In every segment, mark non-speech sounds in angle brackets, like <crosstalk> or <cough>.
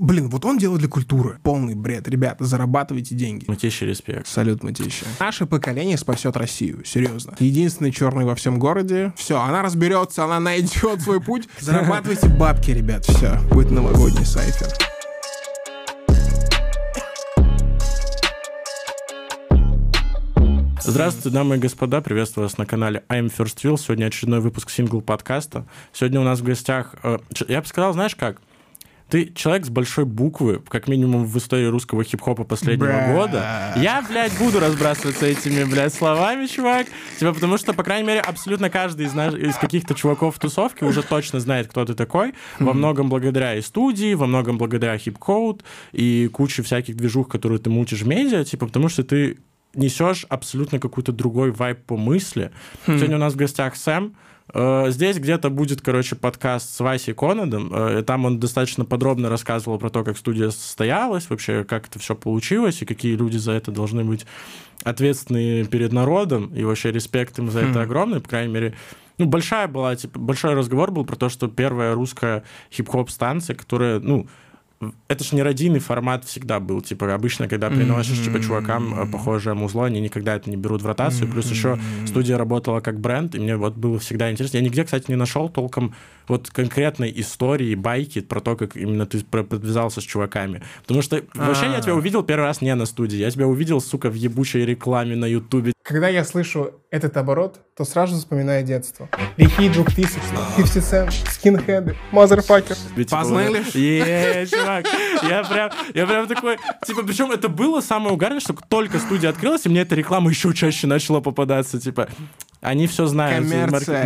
блин, вот он делает для культуры. Полный бред. Ребята, зарабатывайте деньги. Матища, респект. Салют, Матища. Наше поколение спасет Россию, серьезно. Единственный черный во всем городе. Все, она разберется, она найдет свой путь. <laughs> Зарабатывайте бабки, ребят, все. Будет новогодний сайфер. Здравствуйте, дамы и господа, приветствую вас на канале I'm First Wheel. Сегодня очередной выпуск сингл подкаста. Сегодня у нас в гостях, э, я бы сказал, знаешь как, ты человек с большой буквы, как минимум в истории русского хип-хопа последнего Бра. года. Я, блядь, буду разбрасываться этими, блядь, словами, чувак. Типа, потому что, по крайней мере, абсолютно каждый из, наш... из каких-то чуваков в тусовке уже точно знает, кто ты такой. Во многом благодаря и студии, во многом благодаря хип-коуд и куче всяких движух, которые ты мутишь в медиа, типа, потому что ты несешь абсолютно какой-то другой вайб по мысли. Сегодня у нас в гостях Сэм. Э, Здесь где-то будет, короче, подкаст с Васей Конадом. Э, Там он достаточно подробно рассказывал про то, как студия состоялась, вообще, как это все получилось, и какие люди за это должны быть ответственны перед народом, и вообще респект им за это огромный, по крайней мере. Ну, большая была, типа, большой разговор был про то, что первая русская хип-хоп станция, которая, ну, это же не радийный формат всегда был. Типа, обычно, когда приносишь, типа, чувакам э, похожее музло, они никогда это не берут в ротацию. Плюс еще студия работала как бренд, и мне вот было всегда интересно. Я нигде, кстати, не нашел толком вот конкретной истории, байки про то, как именно ты подвязался с чуваками. Потому что вообще я тебя увидел первый раз не на студии. Я тебя увидел, сука, в ебучей рекламе на Ютубе. Когда я слышу этот оборот, то сразу вспоминаю детство. Лихие 2000 50 Cent, скинхеды, мазерфакер. Ведь, Познали? типа, Е, чувак. Я прям, я прям такой... Типа, причем это было самое угарное, что только студия открылась, и мне эта реклама еще чаще начала попадаться. Типа, они все знают.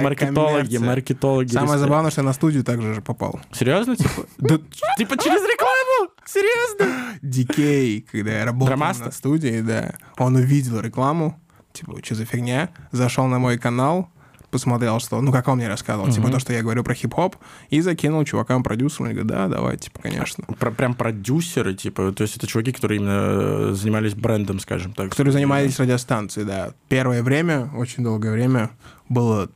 Маркетологи, маркетологи. Самое забавное, что я на студию также же попал. Серьезно? Типа, типа через рекламу? Серьезно? Дикей, когда я работал на студии, да, он увидел рекламу, типа, что за фигня, зашел на мой канал, посмотрел, что, ну, как он мне рассказывал, типа, то, что я говорю про хип-хоп, и закинул чувакам продюсерам, говорю, да, давай, типа, конечно. Про- прям продюсеры, типа, то есть это чуваки, которые именно э, занимались брендом, скажем так. Которые занимались радиостанцией, да. Первое время, очень долгое время, было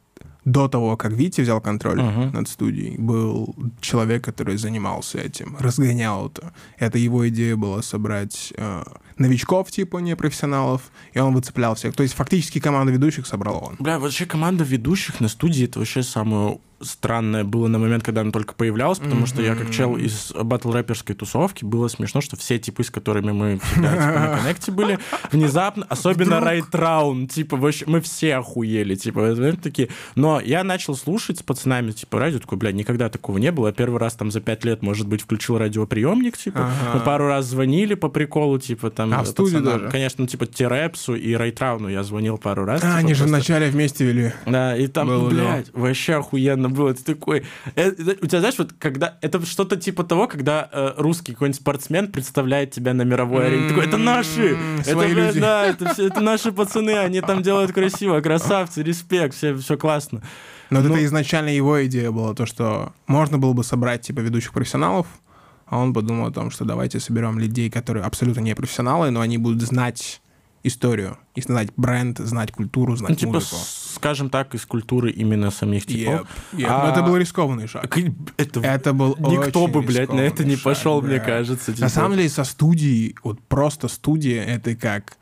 до того, как Витя взял контроль Мгм. над студией, был человек, который занимался этим, разгонял это. Это его идея была собрать э, новичков, типа непрофессионалов, и он выцеплял всех. То есть фактически команду ведущих собрал он. Бля, вообще команда ведущих на студии это вообще самое странное было на момент, когда она только появлялась, потому что я как чел из батл рэперской тусовки, было смешно, что все типы, с которыми мы всегда типа, на коннекте были, <laughs> внезапно, особенно Райт Раун, типа, вообще, мы все охуели, типа, такие. Но я начал слушать с пацанами, типа, радио, такой, блядь, никогда такого не было. Первый раз там за пять лет, может быть, включил радиоприемник, типа, Ага. мы пару раз звонили по приколу, типа, там, А в студию пацанам. даже? Конечно, ну, типа, Терепсу и Райтрауну я звонил пару раз. А, типа, они же просто- вначале вместе вели. да, и там, Было блядь, вообще охуенно было. Ты такой... э, э, у тебя, знаешь, вот когда... Это что-то типа того, когда э, русский какой-нибудь спортсмен представляет тебя на мировой арене. Такой, это наши! М-м, Это, люди. да, это, все, это наши пацаны, они там делают красиво, красавцы, респект, все, все классно. Но вот Ну- это изначально его идея была, то, что можно было бы собрать, типа, ведущих профессионалов, а он подумал о том, что давайте соберем людей, которые абсолютно не профессионалы, но они будут знать историю, и знать бренд, знать культуру, знать Ну, типа, музыку. Скажем так, из культуры именно самих типов. Yep, yep. А- Но это был рискованный шаг. Это, Это был Никто бы, блядь, на это не шаг, пошел, мне бля. кажется. На типа. самом деле, со студией, вот просто студия, это как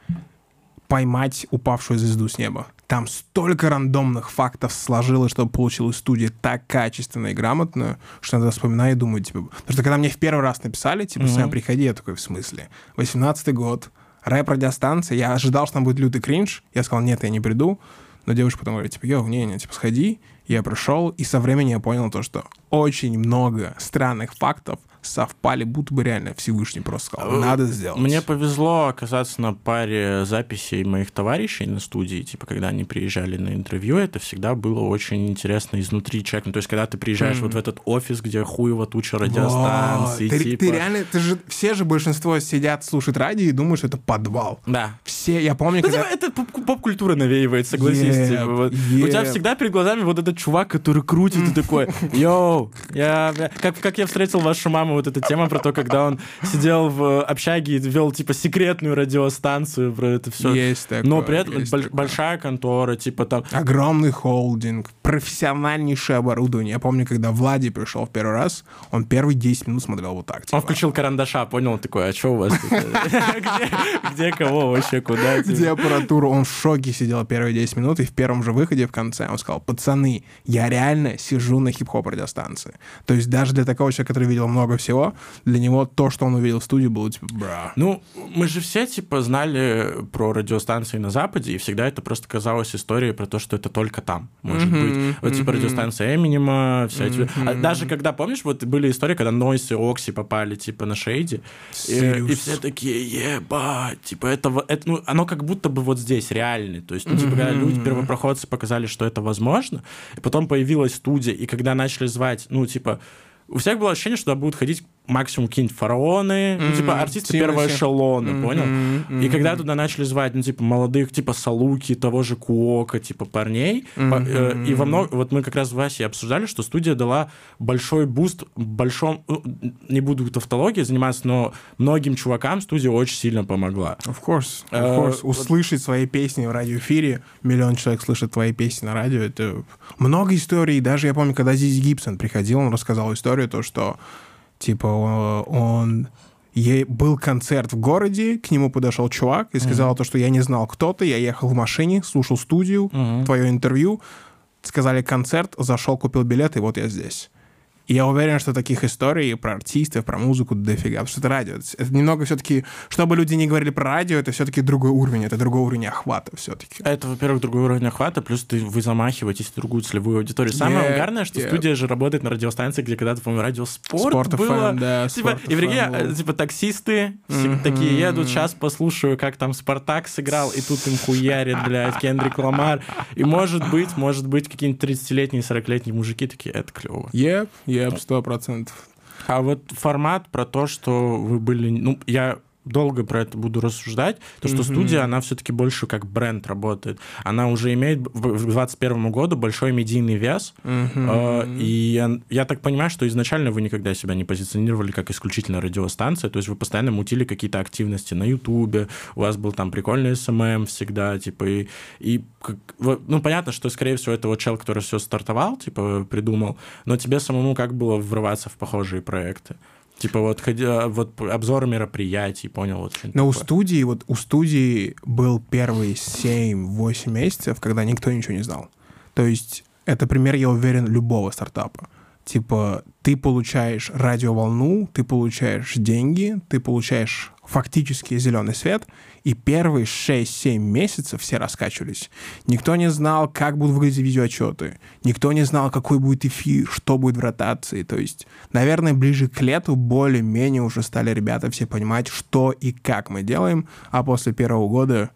поймать упавшую звезду с неба. Там столько рандомных фактов сложилось, чтобы получилась студия так качественная и грамотная, что надо вспоминаю и думаю, типа... Потому что когда мне в первый раз написали, типа, Мгм. Сэм, приходи, я такой, в смысле? 18-й год, рэп-радиостанция, я ожидал, что там будет лютый кринж, я сказал, нет, я не приду, но девушка потом говорит, типа, йоу, не-не, типа, сходи, я пришел, и со временем я понял то, что очень много странных фактов совпали, будто бы реально Всевышний просто сказал, надо сделать. Мне повезло оказаться на паре записей моих товарищей на студии, типа, когда они приезжали на интервью, это всегда было очень интересно изнутри чекнуть. То есть, когда ты приезжаешь вот в этот офис, где хуево туча радиостанций, ты, типа... ты реально, ты же, все же большинство сидят, слушают радио и думают, что это подвал. Да. Все, я помню, Ну, когда... типа, это поп- поп-культура навеивает, согласись. Еп, типа, вот. У тебя всегда перед глазами вот этот чувак, который крутит, и такой, <laughs> йоу, я, как, как я встретил вашу маму вот эта тема про то, когда он сидел в общаге и вел, типа, секретную радиостанцию про это все. Есть такое. Но при этом такое. большая контора, типа там... Огромный холдинг, профессиональнейшее оборудование. Я помню, когда Влади пришел в первый раз, он первые 10 минут смотрел вот так. Он типа, включил карандаша, понял, он такой, а что у вас? <laughs> Где- кого вообще, куда? где аппаратура, он в шоке сидел первые 10 минут, и в первом же выходе в конце он сказал, пацаны, я реально сижу на хип-хоп радиостанции. То есть даже для такого человека, который видел много всего, для него то, что он увидел в студии, было типа, бра. Ну, мы же все, типа, знали про радиостанции на Западе, и всегда это просто казалось историей про то, что это только там может Мгм, быть. Вот, типа, мгм. радиостанция Эминема, вся эти... А даже когда, помнишь, вот были истории, когда Нойс и Окси попали, типа, на Шейди, и, и все такие, ебать, типа, это, это, ну, оно как будто бы вот здесь реально. То есть, ну, типа, когда Мгм. люди, первопроходцы, показали, что это возможно, и потом появилась студия, и когда начали звать, ну, типа, у всех было ощущение, что туда будут ходить максимум какие-нибудь фараоны, ну, Мгм. типа, артисты Тимати. первого эшелона, Мгм, понял? мгм, И когда туда начали звать, ну, типа, молодых, типа, Салуки, того же Куока, типа, парней, Мгм. по- э, и во много... Вот мы как раз с Васей обсуждали, что студия дала большой буст большом... ну, Не буду тавтологией заниматься, но многим чувакам студия очень сильно помогла. Of course, of Э, course. вот- Услышать свои песни в радиоэфире, миллион человек слышит твои песни на радио, это много историй. Даже я помню, когда Зизи Гибсон приходил, он рассказал историю, то, что, типа, он... Ей был концерт в городе, к нему подошел чувак и сказал то, что я не знал, кто ты, я ехал в машине, слушал студию, твое интервью, сказали концерт, зашел, купил билет, и вот я здесь. И я уверен, что таких историй про артистов, про музыку дофига, потому что это радио. Это немного все-таки, чтобы люди не говорили про радио, это все-таки другой уровень, это другой уровень охвата все-таки. Это, во-первых, другой уровень охвата, плюс ты, вы замахиваетесь в другую целевую аудиторию. Самое Yeah, угарное, что yeah. студия же работает на радиостанции, где когда-то, по-моему, радио Спорт, Спорт было. FM, да, Типа, Спорт и э, был. типа таксисты Мгм. такие едут, сейчас послушаю, как там Спартак сыграл, и тут им хуярит, блядь, Кендрик Ламар. И может быть, может быть, какие-нибудь 30-летние, 40-летние мужики такие, это клево. Еп, еп, сто процентов. А вот формат про то, что вы были... Ну, я долго про это буду рассуждать, то, что Мгм. студия, она все-таки больше как бренд работает. Она уже имеет в 2021 году большой медийный вес, э, и я, я так понимаю, что изначально вы никогда себя не позиционировали как исключительно радиостанция, то есть вы постоянно мутили какие-то активности на Ютубе, у вас был там прикольный SMM всегда, типа, и, и как- ну, понятно, что, скорее всего, это вот чел, который все стартовал, типа, придумал, но тебе самому как было врываться в похожие проекты? Типа вот, ходя, вот обзоры мероприятий, понял? Вот Но у такое. студии, вот у студии был первые 7-8 месяцев, когда никто ничего не знал. То есть это пример, я уверен, любого стартапа. Типа, ты получаешь радиоволну, ты получаешь деньги, ты получаешь фактически зеленый свет, и первые 6-7 месяцев все раскачивались. Никто не знал, как будут выглядеть видеоотчеты. Никто не знал, какой будет эфир, что будет в ротации. То есть, наверное, ближе к лету более-менее уже стали ребята все понимать, что и как мы делаем, а после первого года,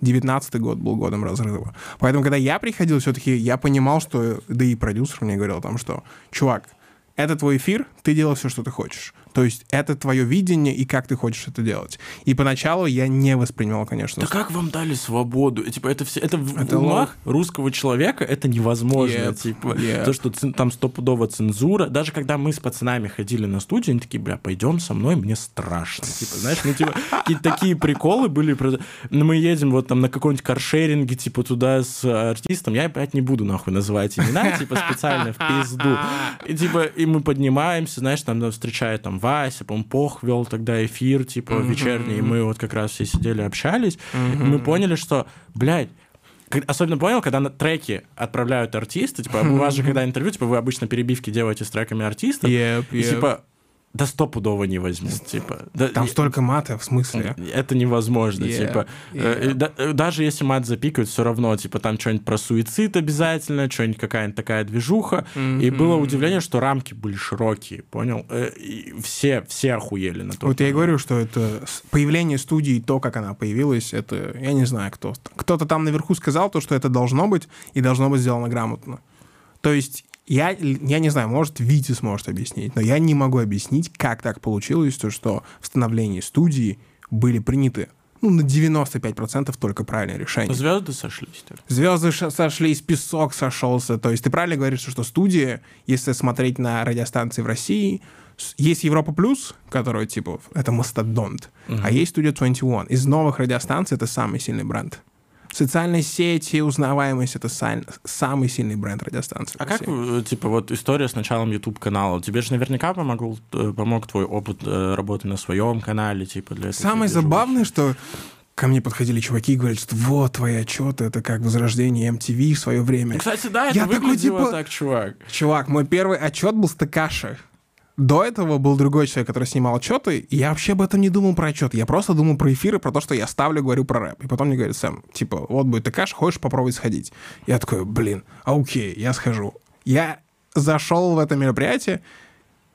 19 год был годом разрыва. Поэтому, когда я приходил, все-таки я понимал, что, да и продюсер мне говорил о том, что, чувак, это твой эфир, ты делаешь все, что ты хочешь. То есть это твое видение и как ты хочешь это делать. И поначалу я не воспринимал, конечно. Да как вам дали свободу? Типа, это все, это в Это умах русского человека это невозможно. Yep, Типа, yep. то, что там стопудово цензура. Даже когда мы с пацанами ходили на студию, они такие, бля, пойдем со мной, мне страшно. Типа, знаешь, ну, типа, какие-то такие приколы были. Ну, мы едем вот там на какой-нибудь каршеринге, типа, туда с артистом. Я опять не буду, нахуй, называть имена, типа, специально в пизду. И, типа, и мы поднимаемся, знаешь, там нас встречает там Вася, по Пох вел тогда эфир, типа, вечерний, и мы вот как раз все сидели, общались. И мы поняли, что, блядь, Особенно понял, когда на треки отправляют артисты, типа, у вас же когда интервью, типа, вы обычно перебивки делаете с треками артистов, Yep, и yep. типа, да стопудово не возьмут, типа. Да, Там столько мата, в смысле. это невозможно, Yeah, типа. yeah. э, и да- э, даже если мат запикают, все равно, типа, там что-нибудь про суицид обязательно, что-нибудь какая-нибудь такая движуха. И было удивление, что рамки были широкие, понял? Э, и все, все охуели на то. Вот я и говорю, что это появление студии, то, как она появилась, это, я не знаю, кто. Кто-то там наверху сказал то, что это должно быть, и должно быть сделано грамотно. То есть я, я не знаю, может, Витя сможет объяснить, но я не могу объяснить, как так получилось, то, что в становлении студии были приняты ну, на 95% только правильные решения. Звезды сошлись. так. Звезды сошлись, песок сошелся. То есть ты правильно говоришь, что студия, если смотреть на радиостанции в России, есть Европа Плюс, которая, типа, это мастодонт, Мгм. а есть Studio 21. Из новых радиостанций это самый сильный бренд. Социальные сети, узнаваемость — это самый сильный бренд радиостанции. А как, типа, вот история с началом YouTube-канала? Тебе же наверняка помогал, э, помог твой опыт э, работы на своем канале, типа, для этих Самое забавное, что ко мне подходили чуваки и говорили, что вот твои отчеты, это как возрождение MTV в свое время. Кстати, да, это Я такой, типа, так, чувак. Чувак, мой первый отчет был с Такаши. До этого был другой человек, который снимал отчеты, и я вообще об этом не думал про отчеты. Я просто думал про эфиры, про то, что я ставлю, говорю про рэп. И потом мне говорят, Сэм, типа, вот будет Такаши, хочешь попробовать сходить? Я такой, блин, окей, я схожу. Я зашел в это мероприятие,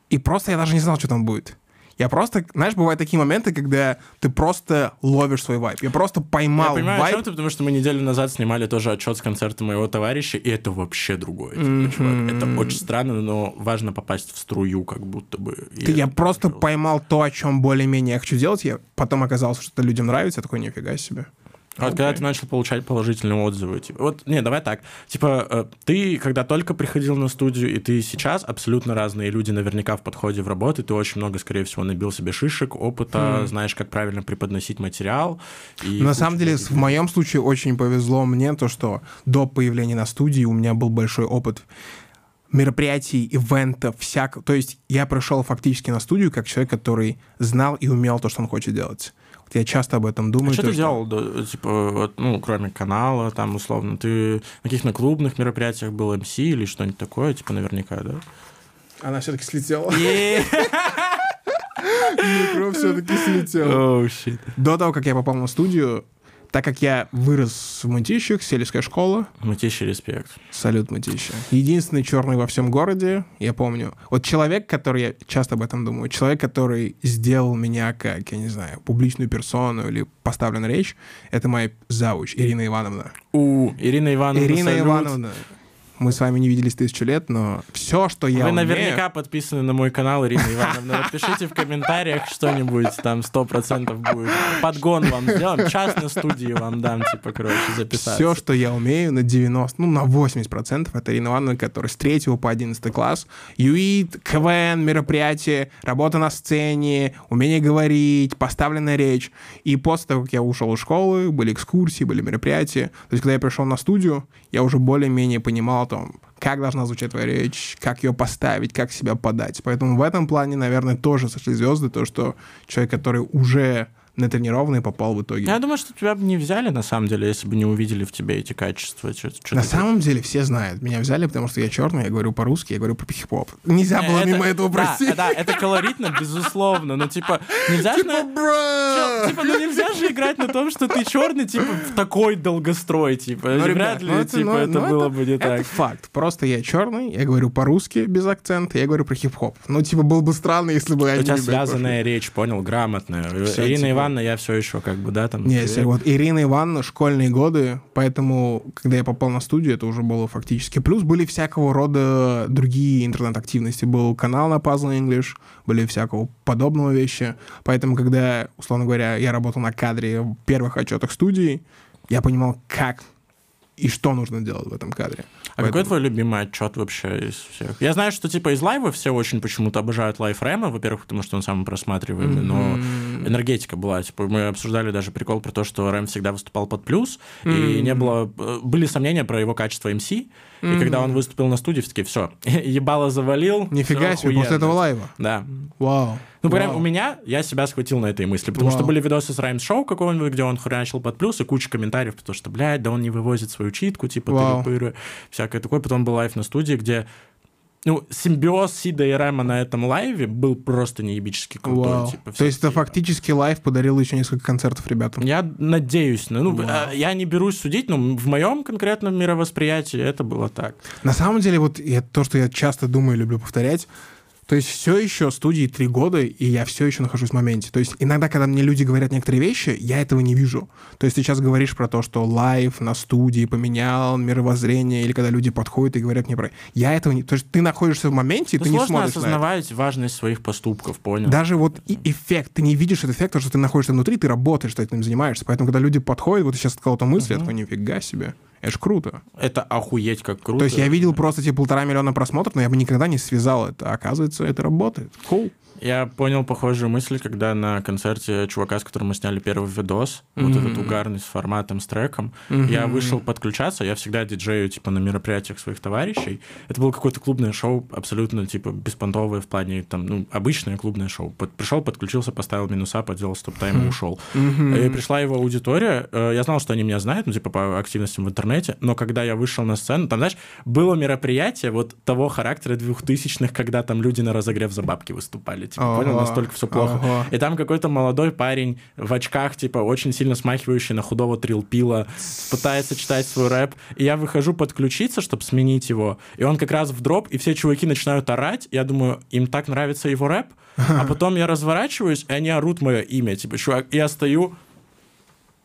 и просто я даже не знал, что там будет. Я просто, знаешь, бывают такие моменты, когда ты просто ловишь свой вайп. Я просто Я поймал понимаю, о вайп. чем ты, потому что мы неделю назад снимали тоже отчет с концерта моего товарища, и это вообще другое. чувак. Это очень странно, но важно попасть в струю, как будто бы. Ты- я это просто понравилось. поймал то, о чем более-менее я хочу делать. Я потом оказалось, что это людям нравится. Я такой, нифига себе. А вот когда ты начал получать положительные отзывы, типа, вот, не, давай так, типа, э, ты, когда только приходил на студию, и ты сейчас, абсолютно разные люди наверняка в подходе в работу, ты очень много, скорее всего, набил себе шишек, опыта, знаешь, как правильно преподносить материал. и На самом деле, в моем случае очень повезло мне то, что до появления на студии у меня был большой опыт мероприятий, ивентов, всякого. То есть я пришел фактически на студию как человек, который знал и умел то, что он хочет делать. Я часто об этом думаю. А что то, ты делал, да, типа, вот, ну, кроме канала, там, условно, ты на каких-то клубных мероприятиях был МС или что-нибудь такое, типа, наверняка, да? Она все-таки слетела. <laughs> Микро все-таки слетела. Оу, щит. До того, как я попал на студию, так как я вырос в Мытищах, сельская школа, Мытищий респект. Салют, Мытища. Единственный черный во всем городе, я помню. Вот человек, который, я часто об этом думаю, человек, который сделал меня как, я не знаю, публичную персону или поставлен речь, это моя завуч Ирина Ивановна. У, Ирина Ивановна, Ирина салют. Ивановна. Мы с вами не виделись тысячу лет, но все, что я Вы умею- наверняка подписаны на мой канал, Ирина Ивановна. Напишите в комментариях что-нибудь, там сто процентов будет. Подгон вам сделаем, час на студии вам дам, типа, короче, записаться. Все, что я умею на 90, ну, на 80%, это Ирина Ивановна, которая с 3 по 11 класс, ЮИД, КВН, мероприятия, работа на сцене, умение говорить, поставленная речь. И после того, как я ушел из школы, были экскурсии, были мероприятия. То есть, когда я пришел на студию, я уже более-менее понимал, там, как должна звучать твоя речь, как ее поставить, как себя подать. Поэтому в этом плане, наверное, тоже сошли звезды, то, что человек, который уже натренированный, попал в итоге. Я думаю, что тебя бы не взяли, на самом деле, если бы не увидели в тебе эти качества. Чё- чё На самом деле все знают. Меня взяли, потому что я черный, я говорю по-русски, я говорю про хип-хоп. Нельзя было Это- мимо этого да, пройти. Да, это колоритно, безусловно, но, типа, нельзя же... Типа, бро! Чё, Типа, ну нельзя же играть на том, что ты черный, типа, в такой долгострой, типа. Ну, Вряд ребят, ли, ну, это- типа, ну, это ну, было это- бы не Это так. факт. Просто я черный, я говорю по-русски без акцента, я говорю про хип-хоп. Ну, типа, было бы странно, если бы У они... тебя ребят, связанная речь, понял, грамотная. Ирина типа- Ивановна, я все еще как бы, да, там... Не, если вот Ирина Ивановна, школьные годы, поэтому, когда я попал на студию, это уже было фактически. Плюс были всякого рода другие интернет-активности. Был канал на Puzzle English, были всякого подобного вещи. Поэтому, когда, условно говоря, я работал на кадре в первых отчетах студии, я понимал, как и что нужно делать в этом кадре. А какой твой любимый отчет вообще из всех? Я знаю, что типа из лайва все очень почему-то обожают Рэма, во-первых, потому что он самый просматриваемый, но М. энергетика была. Типа, мы обсуждали даже прикол про то, что Рэм всегда выступал под плюс, и Мгм. не было... э, Были сомнения про его качество МС, и когда он выступил на студии, все таки все, <laughs> ебало завалил. Нифига себе, после охуенно». этого лайва. Да. Вау. Ну, прям Вау. у меня, я себя схватил на этой мысли, потому Вау. что были видосы с Rhymes Show какого-нибудь, где он хрячил под плюс, и куча комментариев, потому что, блядь, да он не вывозит свою читку, типа, тыры-пыры, всякое такое. Потом был лайв на студии, где ну, симбиоз Сида и Рэма на этом лайве был просто неебически крутой. Вау. Типа, То есть это фактически лайв подарил еще несколько концертов ребятам. Я надеюсь, ну, ну, Вау. э, я не берусь судить, но в моем конкретном мировосприятии это было так. На самом деле, вот я, то, что я часто думаю и люблю повторять, то есть все еще студии три года, и я все еще нахожусь в моменте. То есть иногда, когда мне люди говорят некоторые вещи, я этого не вижу. То есть ты сейчас говоришь про то, что лайв на студии поменял мировоззрение, или когда люди подходят и говорят мне про... Я этого не... То есть ты находишься в моменте, и ты не смотришь на это. осознавать важность своих поступков, понял? Даже вот и эффект, ты не видишь этот эффект, потому что ты находишься внутри, ты работаешь, ты этим занимаешься. Поэтому, когда люди подходят, вот ты сейчас сказал эту мысль, я такой, нифига себе. Это ж круто. Это охуеть как круто. То есть я видел просто типа полтора миллиона просмотров, но я бы никогда не связал это. Оказывается, это работает. Cool. Я понял похожую мысль, когда на концерте чувака, с которым мы сняли первый видос, mm-hmm. вот этот угарный с форматом, с треком, mm-hmm. я вышел подключаться, я всегда диджею, типа, на мероприятиях своих товарищей. Это было какое-то клубное шоу, абсолютно, типа, беспонтовое в плане, там, ну, обычное клубное шоу. Под, пришел, подключился, поставил минуса, поделал стоп-тайм и хм. ушел. Mm-hmm. И пришла его аудитория, э, я знал, что они меня знают, ну, типа, по активностям в интернете, но когда я вышел на сцену, там, знаешь, было мероприятие вот того характера двухтысячных, когда там люди на разогрев за бабки выступали типа, ага, понял, настолько все плохо. Ага. И там какой-то молодой парень в очках, типа, очень сильно смахивающий на худого трилпила, пытается читать свой рэп, и я выхожу подключиться, чтобы сменить его, и он как раз в дроп, и все чуваки начинают орать, я думаю, им так нравится его рэп, а потом я разворачиваюсь, и они орут мое имя, типа, чувак, я стою,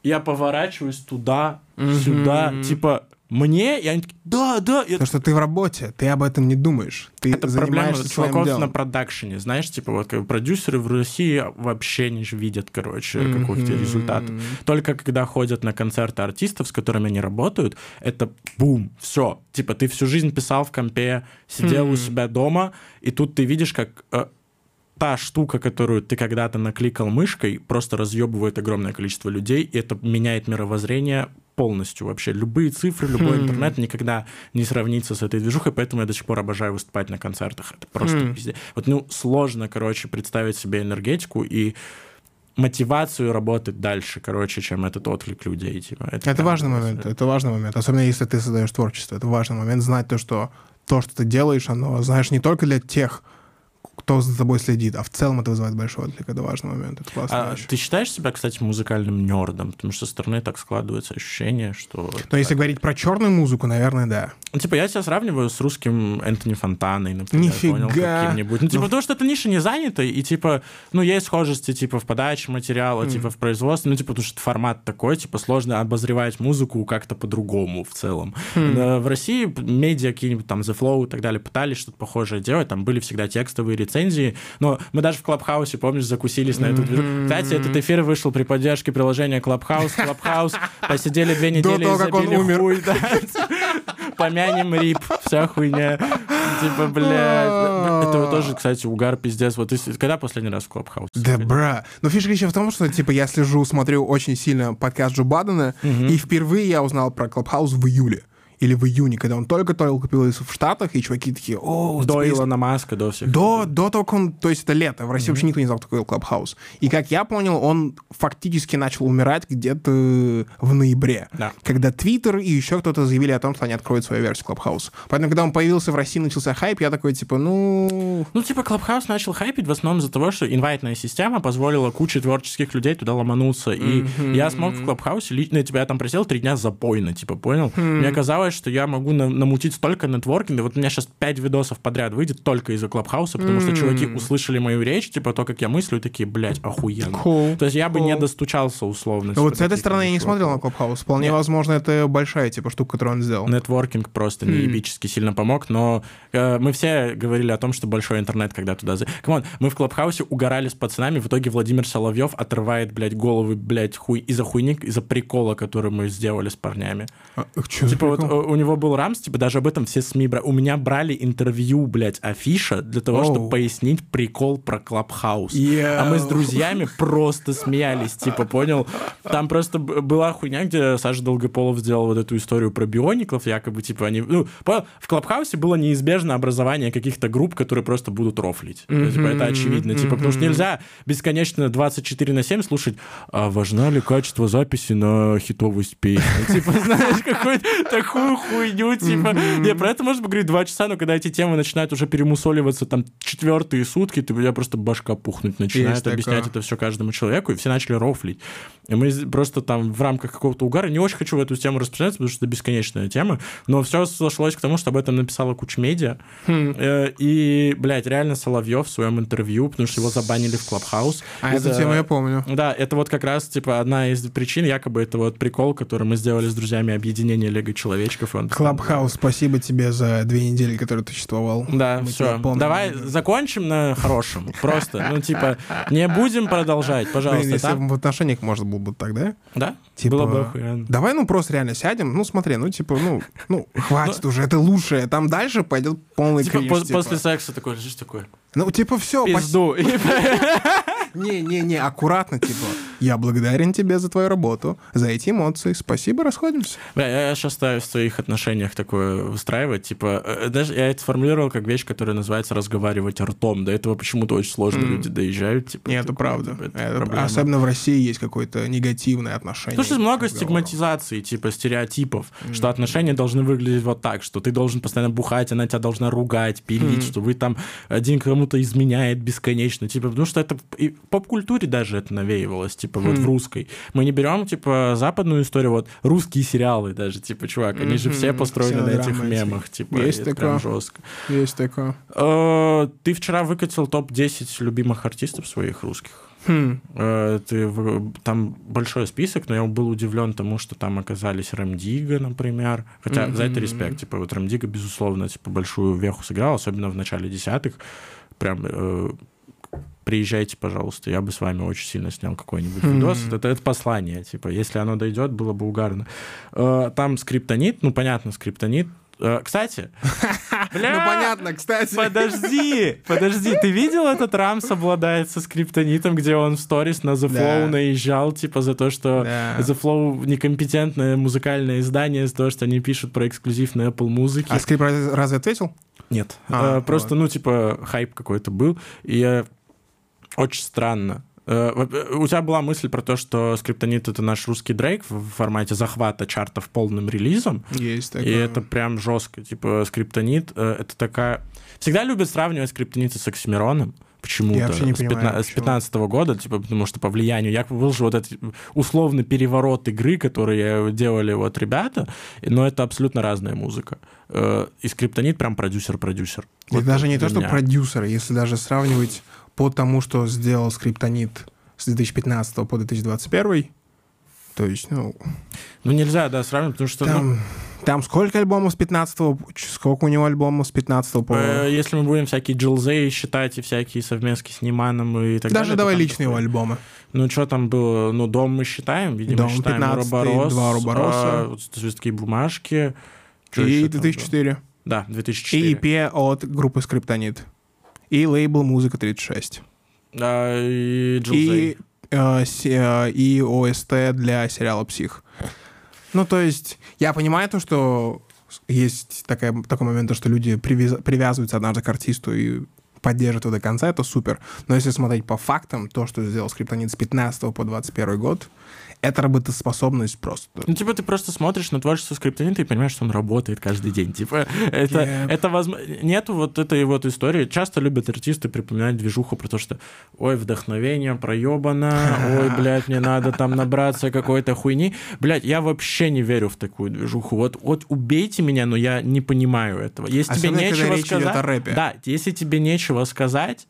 я поворачиваюсь туда, сюда, типа, мне, и они такие, да, да. Потому что ты в работе, ты об этом не думаешь. Ты Это проблема чуваков делом. на продакшене, знаешь, типа вот как продюсеры в России вообще не видят, короче, mm-hmm. каких-то результатов. Только когда ходят на концерты артистов, с которыми они работают, это бум, все. Типа ты всю жизнь писал в компе, сидел mm-hmm. у себя дома, и тут ты видишь, как э, та штука, которую ты когда-то накликал мышкой, просто разъебывает огромное количество людей, и это меняет мировоззрение полностью вообще. Любые цифры, любой mm. интернет никогда не сравнится с этой движухой, поэтому я до сих пор обожаю выступать на концертах. Это просто mm. пиздец. Вот, ну, сложно, короче, представить себе энергетику и мотивацию работать дальше, короче, чем этот отклик людей. Типа. Это, это важный момент, это важный момент, особенно если ты создаешь творчество. Это важный момент знать то, что то, что ты делаешь, оно, знаешь, не только для тех, кто за тобой следит, а в целом это вызывает большой отклик, это важный момент, это классно. А ты считаешь себя, кстати, музыкальным нердом? Потому что со стороны так складывается ощущение, что... Но так... если говорить про черную музыку, наверное, да. Ну, типа, я себя сравниваю с русским Энтони Фантано, например, Нифига. понял, каким-нибудь. Ну, типа, ну... потому что эта ниша не занята, и, типа, ну, есть схожести, типа, в подаче материала, мм. типа, в производстве, ну, типа, потому что формат такой, типа, сложно обозревать музыку как-то по-другому в целом. Мм. В России медиа какие-нибудь, там, The Flow и так далее пытались что-то похожее делать, там были всегда текстовые рецензии, но мы даже в Клабхаусе, помнишь, закусились на эту движу. Кстати, этот эфир вышел при поддержке приложения Клабхаус. Клабхаус посидели две недели он умер. Хуй. Помянем RIP, вся хуйня. Типа, бля, это тоже, кстати, угар пиздец. Вот когда последний раз в Клабхаус? Да, bruh. Но фишка еще в том, что, типа, я слежу, смотрю очень сильно подкаст Джо Бадена, и впервые я узнал про Клабхаус в июле или в июне, когда он только-только купился в Штатах, и чуваки такие, о... До Space... Илона Маска, до всех. До, до того, как он... То есть это лето. В России mm-hmm. вообще никто не знал, такой Клабхаус. И как я понял, он фактически начал умирать где-то в ноябре. Да. Когда Твиттер и еще кто-то заявили о том, что они откроют свою версию Клабхаус. Поэтому, когда он появился в России, начался хайп, я такой, типа, ну... Ну, типа, Клабхаус начал хайпить в основном из-за того, что инвайтная система позволила куче творческих людей туда ломануться. И mm-hmm. я смог в Клабхаусе, лично тебя там просил три дня запойно, типа, понял? Mm-hmm. Мне казалось, что я могу намутить столько нетворкинга. Вот у меня сейчас пять видосов подряд выйдет только из-за Клабхауса, потому мм-hmm. что чуваки услышали мою речь, типа то, как я мыслю, и такие, блядь, охуенно. Cool. То есть я бы не достучался условно. Ну, вот с этой стороны я не смотрел на Клабхаус. Вполне Нет. возможно, это большая типа штука, которую он сделал. Нетворкинг просто mm. неебически сильно помог, но э, мы все говорили о том, что большой интернет, когда туда... Come on, мы в Клабхаусе угорали с пацанами, в итоге Владимир Соловьев отрывает, блядь, головы, блядь, хуй из-за хуйни, из-за прикола, который мы сделали с парнями. А, типа вот у него был рамс, типа даже об этом все СМИ брали. У меня брали интервью, блядь, афиша для того, о. чтобы пояснить прикол про Клабхаус. Yeah. А мы с друзьями просто смеялись, типа, понял? Там просто была хуйня, где Саша Долгополов сделал вот эту историю про биониклов, якобы, типа, они... Ну, понял? В Клабхаусе было неизбежно образование каких-то групп, которые просто будут рофлить. Mm-hmm. Типа, это очевидно. Mm-hmm. Типа, потому что нельзя бесконечно 24 на 7 слушать, а важна ли качество записи на хитовость песни? <laughs> Типа, знаешь, какую-то такую хуйню, типа, не, про это можно поговорить два часа, но когда эти темы начинают уже перемусоливаться там четвертые сутки, ты, у тебя просто башка пухнуть начинает, объяснять это все каждому человеку, и все начали рофлить. И мы просто там в рамках какого-то угара, не очень хочу в эту тему распространяться, потому что это бесконечная тема, но все сошлось к тому, что об этом написала куча медиа. Хм. Э, и, блядь, реально Соловьев в своем интервью, потому что его забанили в Клабхаус. А эту тему я помню. Да, это вот как раз, типа, одна из причин, якобы это вот прикол, который мы сделали с друзьями объединения Лего Человечки он... постоянно Клабхаус, спасибо тебе за две недели, которые ты существовал. Да, Мы все. Давай закончим на хорошем. Просто, ну, типа, не будем продолжать, пожалуйста. если в отношениях можно было бы так, да? Да? Типа, Было бы охуенно. Давай, ну, просто реально сядем, ну, смотри, ну, типа, ну, ну, <laughs> хватит уже, это лучшее, там дальше пойдет полный Типа, кринж, типа. после секса такой лежишь такой, Ну, типа, все, пизду. <laughs> Не-не-не, <laughs> аккуратно, типа, я благодарен тебе за твою работу, за эти эмоции, спасибо, расходимся. Бля, я сейчас стараюсь в своих отношениях такое выстраивать. Типа, э, даже я это сформулировал как вещь, которая называется разговаривать ртом. До этого почему-то очень сложно М. люди доезжают. Типа, Не, это правда. типа, это Это- проблема. особенно в России есть какое-то негативное отношение. Что много стигматизации, типа стереотипов, что отношения должны выглядеть вот так, что ты должен постоянно бухать, она тебя должна ругать, пилить, Мгм. что вы там один кому-то изменяет бесконечно, типа, потому что это и в поп-культуре даже это навеивалось, типа, вот в русской. Мы не берем, типа, западную историю, вот русские сериалы даже, типа, чувак, они же все построены на этих мемах, типа, Есть это прям такое. жестко. Есть такое. Э, Ты вчера выкатил топ-10 любимых артистов своих русских. Хм. Э, Ты, там большой список, но я был удивлен тому, что там оказались Рамдига, например. Хотя за это респект. Типа, вот Рамдига, безусловно, типа, большую веху сыграл, особенно в начале десятых. Прям э, приезжайте, пожалуйста, я бы с вами очень сильно снял какой-нибудь Мгм. видос. Это, это послание, типа, если оно дойдет, было бы угарно. Э, Там скриптонит, ну, понятно, скриптонит. Э, Кстати, <laughs> Ну, бля, понятно, кстати. Подожди, подожди, ты видел этот Рамс обладает со скриптонитом, где он в сторис на The Да. Flow наезжал, типа, за то, что Да. The Flow некомпетентное музыкальное издание, за то, что они пишут про эксклюзив на Apple музыки. А скрип разве ответил? Нет. А, Э, Просто, ну, типа, хайп какой-то был. И я- очень странно. Э, э, У тебя была мысль про то, что скриптонит — это наш русский Дрейк в формате захвата чартов полным релизом. Есть такое. И это прям жестко. Типа, скриптонит э, это такая... Всегда любят сравнивать скриптонита с Оксимироном. Почему-то. С, понимаю, пятна- с почему. 15 года, типа, потому что по влиянию. Я же вот этот условный переворот игры, которые делали вот ребята, но это абсолютно разная музыка. И скриптонит прям продюсер-продюсер. Вот даже не то, что меня. продюсеры, если даже сравнивать по тому, что сделал скриптонит с 2015 по 2021, то есть, ну, Ну, нельзя, да, сравнивать, потому что... ну, там, там сколько альбомов с 15 сколько у него альбомов с 15 по... э, если мы будем всякие джилзей считать и всякие совместки с Ниманом и так далее... даже давай личные его такое- альбомы. Ну, что там было? Ну, дом мы считаем, видимо, Дом считаем 15-й, Уроборос, два Уробороса. а, «Звездки и бумажки». Чё и ещё там 2004. было? Да, И 2004. EP от группы Скриптонит. И лейбл «Музыка 36». А, и. И, э, се- э, и ОСТ для сериала «Псих». Ну, то есть, я понимаю то, что есть такая, такой момент, то, что люди привяз- привязываются однажды к артисту и поддерживают его до конца, это супер. Но если смотреть по фактам, то, что сделал Скриптонит с 15 по 21 год, это работоспособность просто. Ну, типа, ты просто смотришь на творчество скриптонита и понимаешь, что он работает каждый день. Типа, это, Yeah. это возможно... Нету вот этой вот истории. Часто любят артисты припоминать движуху про то, что ой, вдохновение проебано, ой, блядь, мне надо там набраться какой-то хуйни. Блядь, я вообще не верю в такую движуху. Вот, вот убейте меня, но я не понимаю этого. Если тебе Особенно, когда нечего речь идет сказать... Да, если тебе нечего сказать,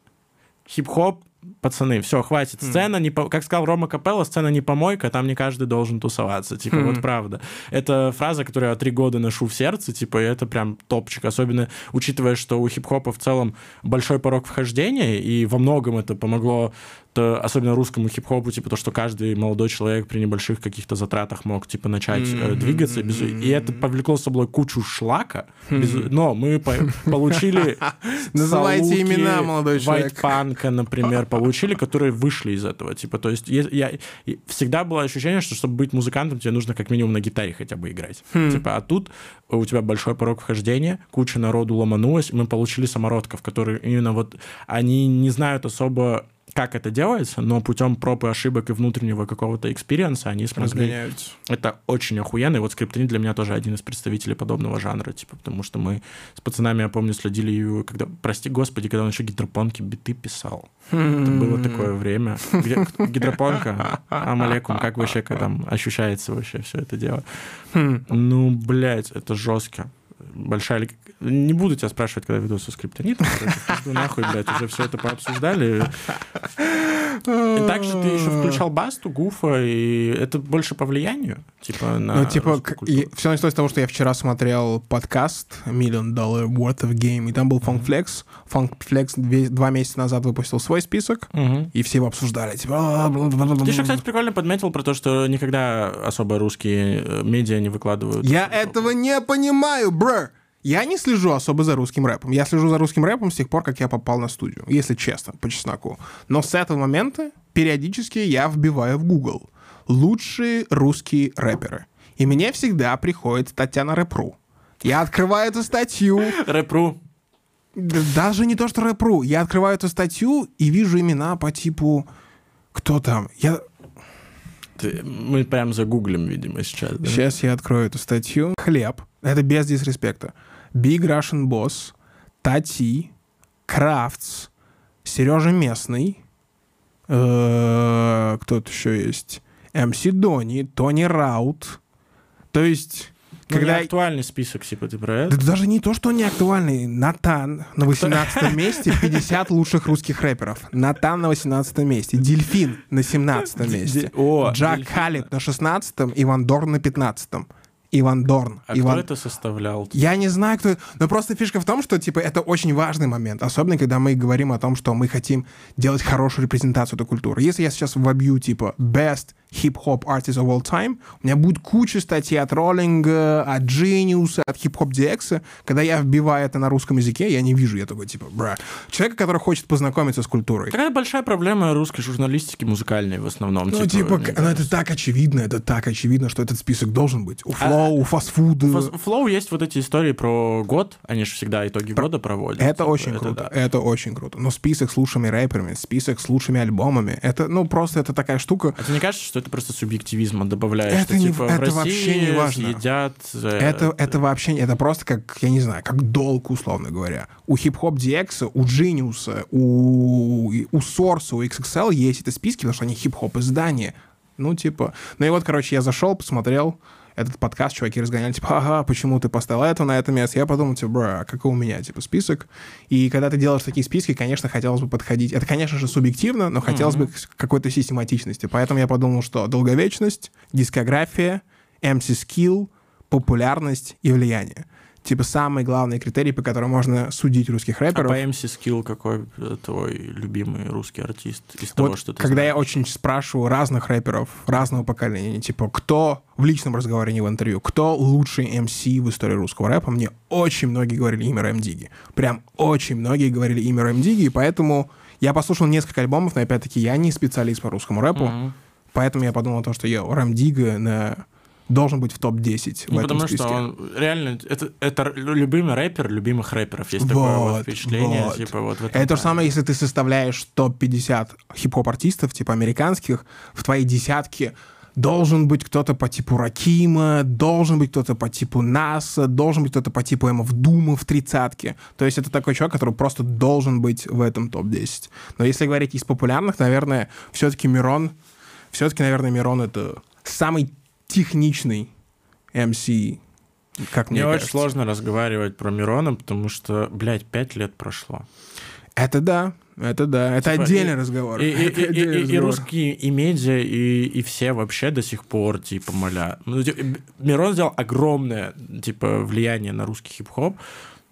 хип-хоп, пацаны, все, хватит. Сцена, не по- как сказал Рома Капелло, сцена не помойка, там не каждый должен тусоваться. Типа, вот правда. Это фраза, которую я три года ношу в сердце, типа, и это прям топчик. Особенно учитывая, что у хип-хопа в целом большой порог вхождения, и во многом это помогло особенно русскому хип-хопу, типа то, что каждый молодой человек при небольших каких-то затратах мог, типа, начать э, Мгм. двигаться. без- И это повлекло с собой кучу шлака. без- Хм. Но мы по- получили <laughs> Называйте имена, молодой человек. Вайтпанка, например, <laughs> получили, которые вышли из этого. Типа, то есть я, всегда было ощущение, что чтобы быть музыкантом, тебе нужно как минимум на гитаре хотя бы играть. Хм. Типа, а тут у тебя большой порог вхождения, куча народу ломанулась, мы получили самородков, которые именно вот, они не знают особо, как это делается, но путем проб и ошибок и внутреннего какого-то experience а они смогли Разгоняются. это очень охуенно. И вот скриптонит для меня тоже один из представителей подобного жанра, типа, потому что мы с пацанами, я помню, следили, его, когда, прости господи, когда он еще гидропонки биты писал. Это было такое время. Где, гидропонка, алейкум, как вообще как там ощущается вообще все это дело? Хм. Ну, блядь, это жестко. Большая... Не буду тебя спрашивать, когда веду со скриптонитом. Пизду нахуй, блядь, уже все это пообсуждали. И также ты еще включал Басту, Гуфа, и это больше по влиянию, типа, на Ну, типа, культуру. все началось с того, что я вчера смотрел подкаст Million Dollar Worth of Game, и там был Funk Flex. Funk Flex два месяца назад выпустил свой список, и все его обсуждали. Типа, «А, Ты еще, кстати, прикольно подметил про то, что никогда особо русские э, медиа не выкладывают. Я этого не понимаю, бро. Я не слежу особо за русским рэпом. Я слежу за русским рэпом с тех пор, как я попал на студию, если честно, по чесноку. Но с этого момента периодически я вбиваю в Google лучшие русские рэперы. И мне всегда приходит статья на рэпру. Я открываю эту статью, Рэпру. даже не то, что рэпру, я открываю эту статью и вижу имена по типу... Кто там? Я... Ты- мы прям загуглим, видимо, сейчас. да? Сейчас я открою эту статью. Хлеб. Это без дисреспекта. Big Russian Boss, Тати, Крафтс, Сережа Местный, э, кто тут еще есть? МС Дони, Тони Раут. То есть, Ну, когда... не актуальный список, типа, ты про Да это? даже не то, что не актуальный. Натан на 18 месте, 50 лучших русских рэперов. Натан на 18 месте. Дельфин на 17 месте. Джак. Халит на 16 Иван Дорн на 15 Иван Дорн. А Иван... кто это составлял? Я не знаю, кто... Но просто фишка в том, что, типа, это очень важный момент. Особенно, когда мы говорим о том, что мы хотим делать хорошую репрезентацию этой культуры. Если я сейчас вобью, типа, best hip-hop artist of all time, у меня будет куча статей от Роллинга, от Genius, от Hip-Hop DX. Когда я вбиваю это на русском языке, я не вижу, я такой, типа, бра. Человека, который хочет познакомиться с культурой. Какая большая проблема русской журналистики музыкальной в основном. Ну, типа, к- ну, это так очевидно, это так очевидно, что этот список должен быть. У А- Flow, у фастфуда. В Флоу есть вот эти истории про год, они же всегда итоги года проводят. Это Типа, очень круто, да. это очень круто. Но список с лучшими рэперами, список с лучшими альбомами, это, ну, просто это такая штука. А тебе не кажется, что это просто субъективизма добавляет? Это что, не- типа, это в вообще не важно. едят... э, Это, это вообще, не- это просто как, я не знаю, как долг, условно говоря. У хип-хоп DX, у Genius, у, у Source, у XXL есть эти списки, потому что они хип-хоп издания. Ну, типа... Ну и вот, короче, я зашел, посмотрел этот подкаст, чуваки разгоняли, типа, ага, почему ты поставил это на это место? Я подумал, типа, бра, а какой у меня, типа, список? И когда ты делаешь такие списки, конечно, хотелось бы подходить... Это, конечно же, субъективно, но хотелось бы к какой-то систематичности. Поэтому я подумал, что долговечность, дискография, MC скилл, популярность и влияние. Типа самые главные критерии, по которым можно судить русских А рэперов. по MC Skill какой э, твой любимый русский артист из того, Вот что ты когда я знаешь? очень спрашиваю разных рэперов разного поколения, типа, кто в личном разговоре, не в интервью, кто лучший MC в истории русского рэпа, мне очень многие говорили имя Рэм Диги. Прям очень многие говорили имя Рэм Диги, и поэтому я послушал несколько альбомов, но опять-таки я не специалист по русскому рэпу, Мгм. поэтому я подумал о том, что я Рэм Дига на... должен быть в топ-10 в Ну, этом потому списке. что он реально, это, это любимый рэпер любимых рэперов. Есть такое вот Вот, впечатление, вот. типа вот в Это то же самое, если ты составляешь топ-50 хип-хоп артистов, типа американских, в твоей десятке должен быть кто-то по типу Ракима, должен быть кто-то по типу Наса, должен быть кто-то по типу Эмов Дума в тридцатке. То есть это такой человек, который просто должен быть в этом топ-10. Но если говорить из популярных, наверное, все-таки Мирон, все-таки, наверное, Мирон это самый техничный MC, как мне, Мне очень сложно разговаривать про Мирона, потому что, блядь, пять лет прошло. Это да, это да, это Типа, отдельный и- разговор. И, и- и- и- и разговор. русские, и медиа, и, и все вообще до сих пор, типа, моля. Ну, ти- Мирон сделал огромное, типа, влияние на русский хип-хоп,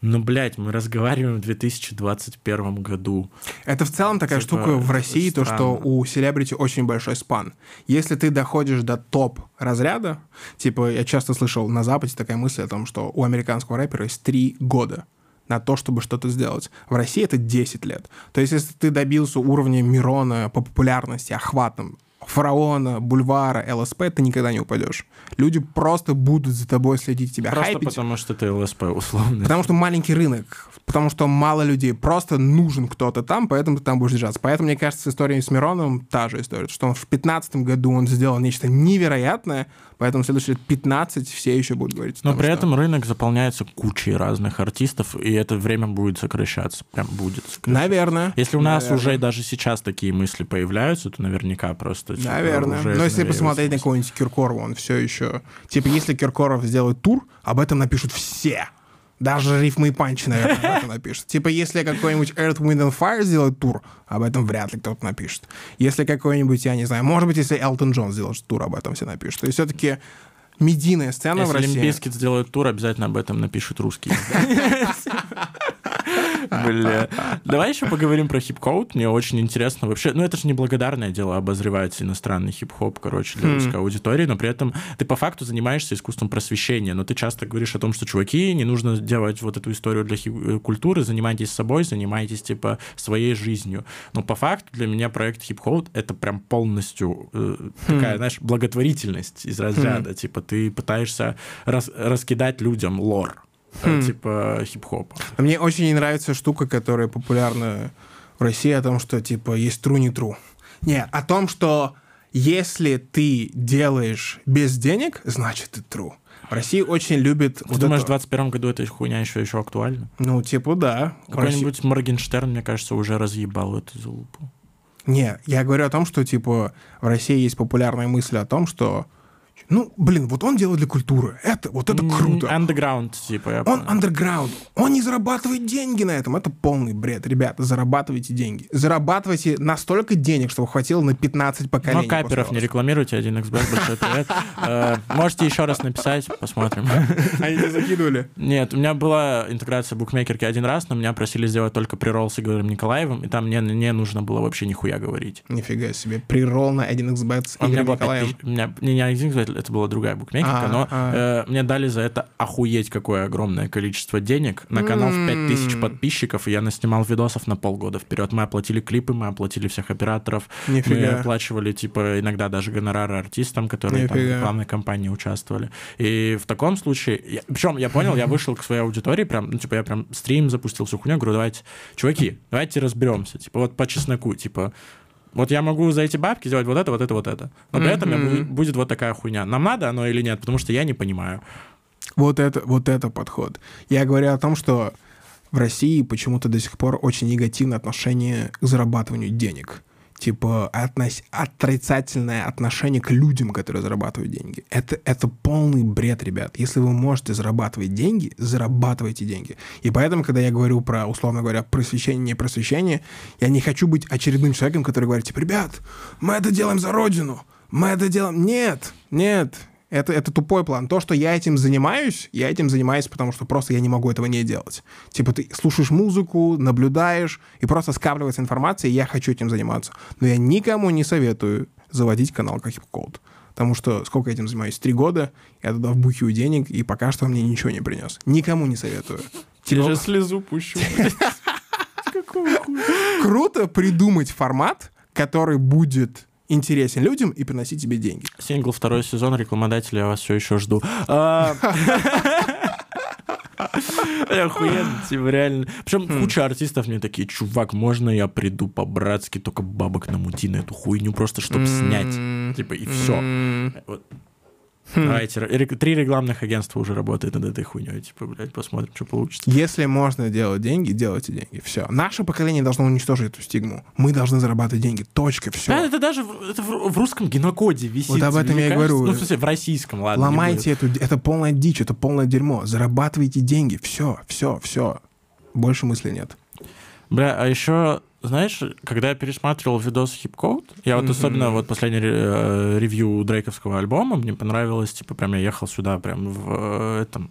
но, блядь, мы разговариваем в 2021 году. Это в целом такая Типа, штука в России, то, что странно. у селебрити очень большой спан. Если ты доходишь до топ-разряда, типа, я часто слышал на Западе такая мысль о том, что у американского рэпера есть три года на то, чтобы что-то сделать. В России это 10 лет. То есть, если ты добился уровня Мирона по популярности, охватом, фараона, бульвара, ЛСП, ты никогда не упадешь. Люди просто будут за тобой следить, тебя Просто хайпить. потому что ты ЛСП, условно. Потому что маленький рынок, потому что мало людей, просто нужен кто-то там, поэтому ты там будешь держаться. Поэтому, мне кажется, с историей с Мироновым та же история, что он в 15 году он сделал нечто невероятное, поэтому следующие лет 15 все еще будут говорить. Но при что- этом рынок заполняется кучей разных артистов, и это время будет сокращаться. Прям будет сокращаться. Наверное. Если у нас Наверное. уже даже сейчас такие мысли появляются, то наверняка просто... типа, Наверное. уже Но если посмотреть на какого-нибудь Киркорова, он все еще... Типа, если Киркоров сделает тур, об этом напишут все. Даже рифмы и панчи, наверное, об этом напишут. Типа, если какой-нибудь Earth, Wind and Fire сделает тур, об этом вряд ли кто-то напишет. Если какой-нибудь, я не знаю, может быть, если Элтон Джон сделает тур, об этом все напишут. То есть все-таки медийная сцена Если в России... Олимпийский сделают тур, обязательно об этом напишут русские. <laughs> Бля. Давай еще поговорим про хип-коут. Мне очень интересно вообще. Ну, это же неблагодарное дело обозревать иностранный хип-хоп, короче, для русской аудитории, но при этом ты по факту занимаешься искусством просвещения. Но ты часто говоришь о том, что, чуваки, не нужно делать вот эту историю для э, культуры, занимайтесь собой, занимайтесь, типа, своей жизнью. Но по факту для меня проект хип-хоут — это прям полностью э, такая, знаешь, благотворительность из разряда. Типа, ты пытаешься рас- раскидать людям лор. Э, Типа хип-хопа. Мне очень не нравится штука, которая популярна в России, о том, что, типа, есть тру, не тру. Не, о том, что если ты делаешь без денег, значит ты тру. В России очень любят... Ты вот думаешь, в это- 21 году эта хуйня еще, еще актуальна? Ну, типа, да. В России- Какой-нибудь Моргенштерн, мне кажется, уже разъебал эту залупу. Не, я говорю о том, что, типа, в России есть популярная мысль о том, что, ну, блин, вот он делает для культуры. Это, вот это круто. Underground, типа, я Он понял. андерграунд. Он не зарабатывает деньги на этом. Это полный бред. Ребята, зарабатывайте деньги. Зарабатывайте настолько денег, чтобы хватило на 15 поколений. Но каперов не рекламируйте, 1xbet, большой привет. <laughs> Э, Можете еще раз написать, посмотрим. <laughs> Они не закидывали. Нет, у меня была интеграция букмекерки один раз, но меня просили сделать только прирол с Игорем Николаевым, и там мне не нужно было вообще нихуя говорить. Нифига себе. Прирол на 1xbet с Игорем тысяч- у меня не, не 1xbet, это была другая букмекерка, А, но а. э, мне дали за это охуеть какое огромное количество денег. На канал в 5000 М. подписчиков, и я наснимал видосов на полгода вперед. Мы оплатили клипы, мы оплатили всех операторов, мы Нифига. оплачивали, типа, иногда даже гонорары артистам, которые там в Нифига. рекламной кампании участвовали. И в таком случае... Я, причем я понял, я <laughs> вышел к своей аудитории, прям, ну, типа, я прям стрим запустил, всю хуйню, говорю, давайте, чуваки, давайте разберемся, типа, вот по чесноку, типа, вот я могу за эти бабки сделать вот это, вот это, вот это. Но при этом будет вот такая хуйня. Нам надо оно или нет? Потому что я не понимаю. Вот это, вот это подход. Я говорю о том, что в России почему-то до сих пор очень негативное отношение к зарабатыванию денег. Типа относ- отрицательное отношение к людям, которые зарабатывают деньги. Это, это полный бред, ребят. Если вы можете зарабатывать деньги, зарабатывайте деньги. И поэтому, когда я говорю про, условно говоря, просвещение, не просвещение, я не хочу быть очередным человеком, который говорит, типа, ребят, мы это делаем за родину, мы это делаем... Нет, нет, это, это тупой план. То, что я этим занимаюсь, я этим занимаюсь, потому что просто я не могу этого не делать. Типа ты слушаешь музыку, наблюдаешь, и просто скапливается информация, и я хочу этим заниматься. Но я никому не советую заводить канал как хип-код. Потому что сколько я этим занимаюсь? Три года, я туда вбухиваю денег, и пока что он мне ничего не принес. Никому не советую. Я Типа, же слезу пущу. <laughs> Круто придумать формат, который будет интересен людям и приносить тебе деньги. Сингл второй сезон, рекламодатели, я вас все еще жду. А, Охуенно, типа, реально. Причем куча артистов мне такие, чувак, можно я приду по-братски, только бабок намути на эту хуйню, просто чтобы снять. Типа, и все. М, Давайте, три рекламных агентства уже работают над этой хуйней. Типа, блядь, посмотрим, что получится. Если можно делать деньги, делайте деньги. Все. Наше поколение должно уничтожить эту стигму. Мы должны зарабатывать деньги. Точка. Да, Все. это даже в, это в, в русском генокоде висит. Вот об этом я и говорю. Ну, в смысле, в российском, ладно. Ломайте эту... Это полная дичь, это полное дерьмо. Зарабатывайте деньги. Все, все, все. Больше мыслей нет. Бля, а еще, знаешь, когда я пересматривал видос хип-коут, я вот Мгм. особенно вот последний э, ревью дрейковского альбома, мне понравилось, типа, прям я ехал сюда прям в э, этом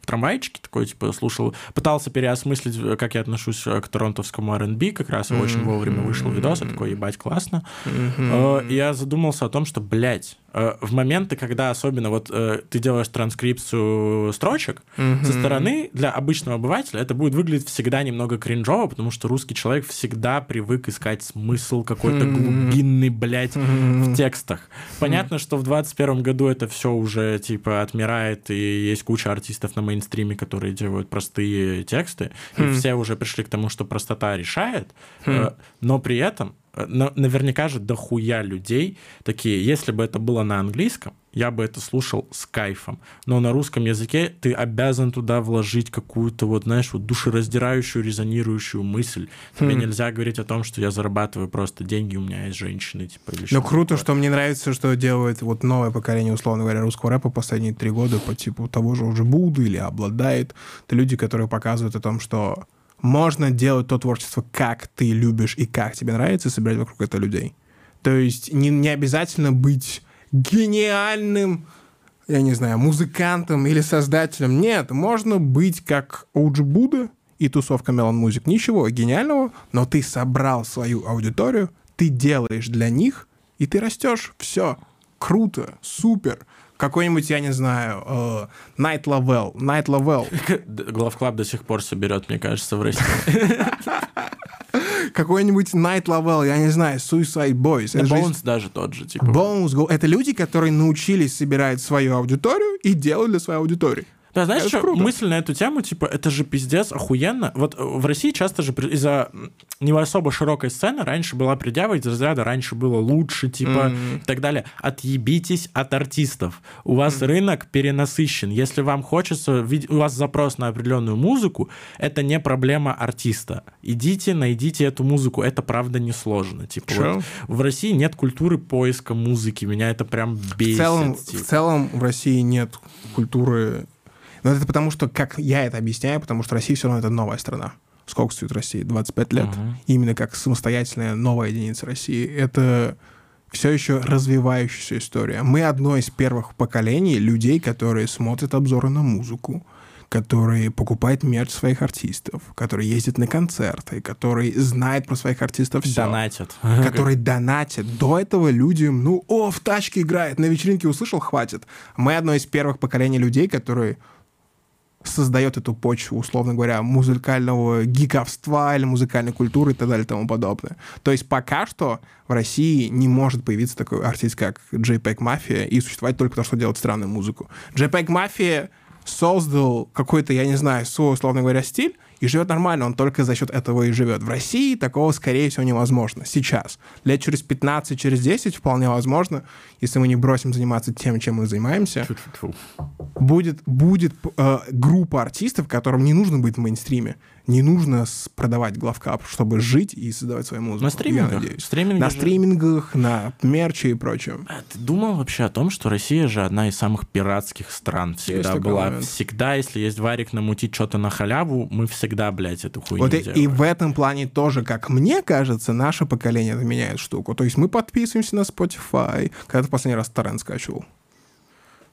в трамвайчике такой, типа, слушал, пытался переосмыслить, э, как я отношусь к торонтовскому R&B, как раз и очень вовремя вышел видос, я такой, ебать, классно. Э, и Я задумался о том, что, блядь, в моменты, когда особенно вот э, ты делаешь транскрипцию строчек, со Мгм. стороны для обычного обывателя это будет выглядеть всегда немного кринжово, потому что русский человек всегда привык искать смысл какой-то Мгм. глубинный, блядь, Мгм. в текстах. Понятно, что в 21 году это все уже типа отмирает, и есть куча артистов на мейнстриме, которые делают простые тексты, и Хм. все уже пришли к тому, что простота решает, Хм. э, но при этом э, наверняка же дохуя людей такие, если бы это было на английском, я бы это слушал с кайфом. Но на русском языке ты обязан туда вложить какую-то, вот, знаешь, вот душераздирающую, резонирующую мысль. Тебе Хм. нельзя говорить о том, что я зарабатываю просто деньги, у меня есть женщины, типа, или Ну, круто, такое. что мне нравится, что делает вот новое поколение, условно говоря, русского рэпа последние три года по типу того же уже Буды или обладает. Это люди, которые показывают о том, что можно делать то творчество, как ты любишь и как тебе нравится, и собирать вокруг этого людей. То есть не, не обязательно быть гениальным, я не знаю, музыкантом или создателем. Нет, можно быть как OG Будда и тусовка Melon Music. Ничего гениального, но ты собрал свою аудиторию, ты делаешь для них, и ты растешь. Все. Круто, супер. Какой-нибудь, я не знаю, э, Night Level, Night Level, <laughs> Д- Главклаб до сих пор соберет, мне кажется, в России. <laughs> какой-нибудь Night Level, я не знаю, Suicide Boys. Да Это же Bones даже тот же, типа. Bones. Это люди, которые научились собирать свою аудиторию и делать для своей аудитории. Да, знаешь, Это что, круто. мысль на эту тему, типа, это же пиздец охуенно. Вот э, в России часто же из-за не особо широкой сцены раньше была предъява из разряда раньше было лучше, типа, Мгм. и так далее. Отъебитесь от артистов. У вас рынок перенасыщен. Если вам хочется, у вас запрос на определенную музыку, это не проблема артиста. Идите, найдите эту музыку. Это правда несложно. Типа, вот в России нет культуры поиска музыки. Меня это прям бесит. В целом, типа. в целом в России нет культуры. Но это потому, что, как я это объясняю, потому что Россия все равно это новая страна. Сколько стоит Россия? 25 лет. Мгм. Именно как самостоятельная новая единица России. Это все еще развивающаяся история. Мы одно из первых поколений людей, которые смотрят обзоры на музыку, которые покупают мерч своих артистов, которые ездят на концерты, которые знают про своих артистов все. Донатят. которые донатят. До этого люди, ну, о, в тачке играет, на вечеринке услышал, хватит. Мы одно из первых поколений людей, которые создает эту почву, условно говоря, музыкального гиковства или музыкальной культуры и так далее и тому подобное. То есть пока что в России не может появиться такой артист, как JPEG Mafia, и существовать только то, что делает странную музыку. JPEG Mafia создал какой-то, я не знаю, свой, условно говоря, стиль, и живет нормально, он только за счет этого и живет. В России такого, скорее всего, невозможно. Сейчас. Лет через 15, через 10 вполне возможно, если мы не бросим заниматься тем, чем мы занимаемся, Тьфу-тьфу-тьфу. будет, будет э, группа артистов, которым не нужно быть в мейнстриме. Не нужно продавать главкап, чтобы жить и создавать свою музыку. На стримингах. Стриминги На же- стримингах, на мерче и прочем. А ты думал вообще о том, что Россия же одна из самых пиратских стран всегда такой была? момент. Всегда, если есть варик намутить что-то на халяву, мы всегда, блядь, эту хуйню Вот и, делаем. и в этом плане тоже, как мне кажется, наше поколение меняет штуку. То есть мы подписываемся на Spotify. Когда ты последний раз торрент скачивал?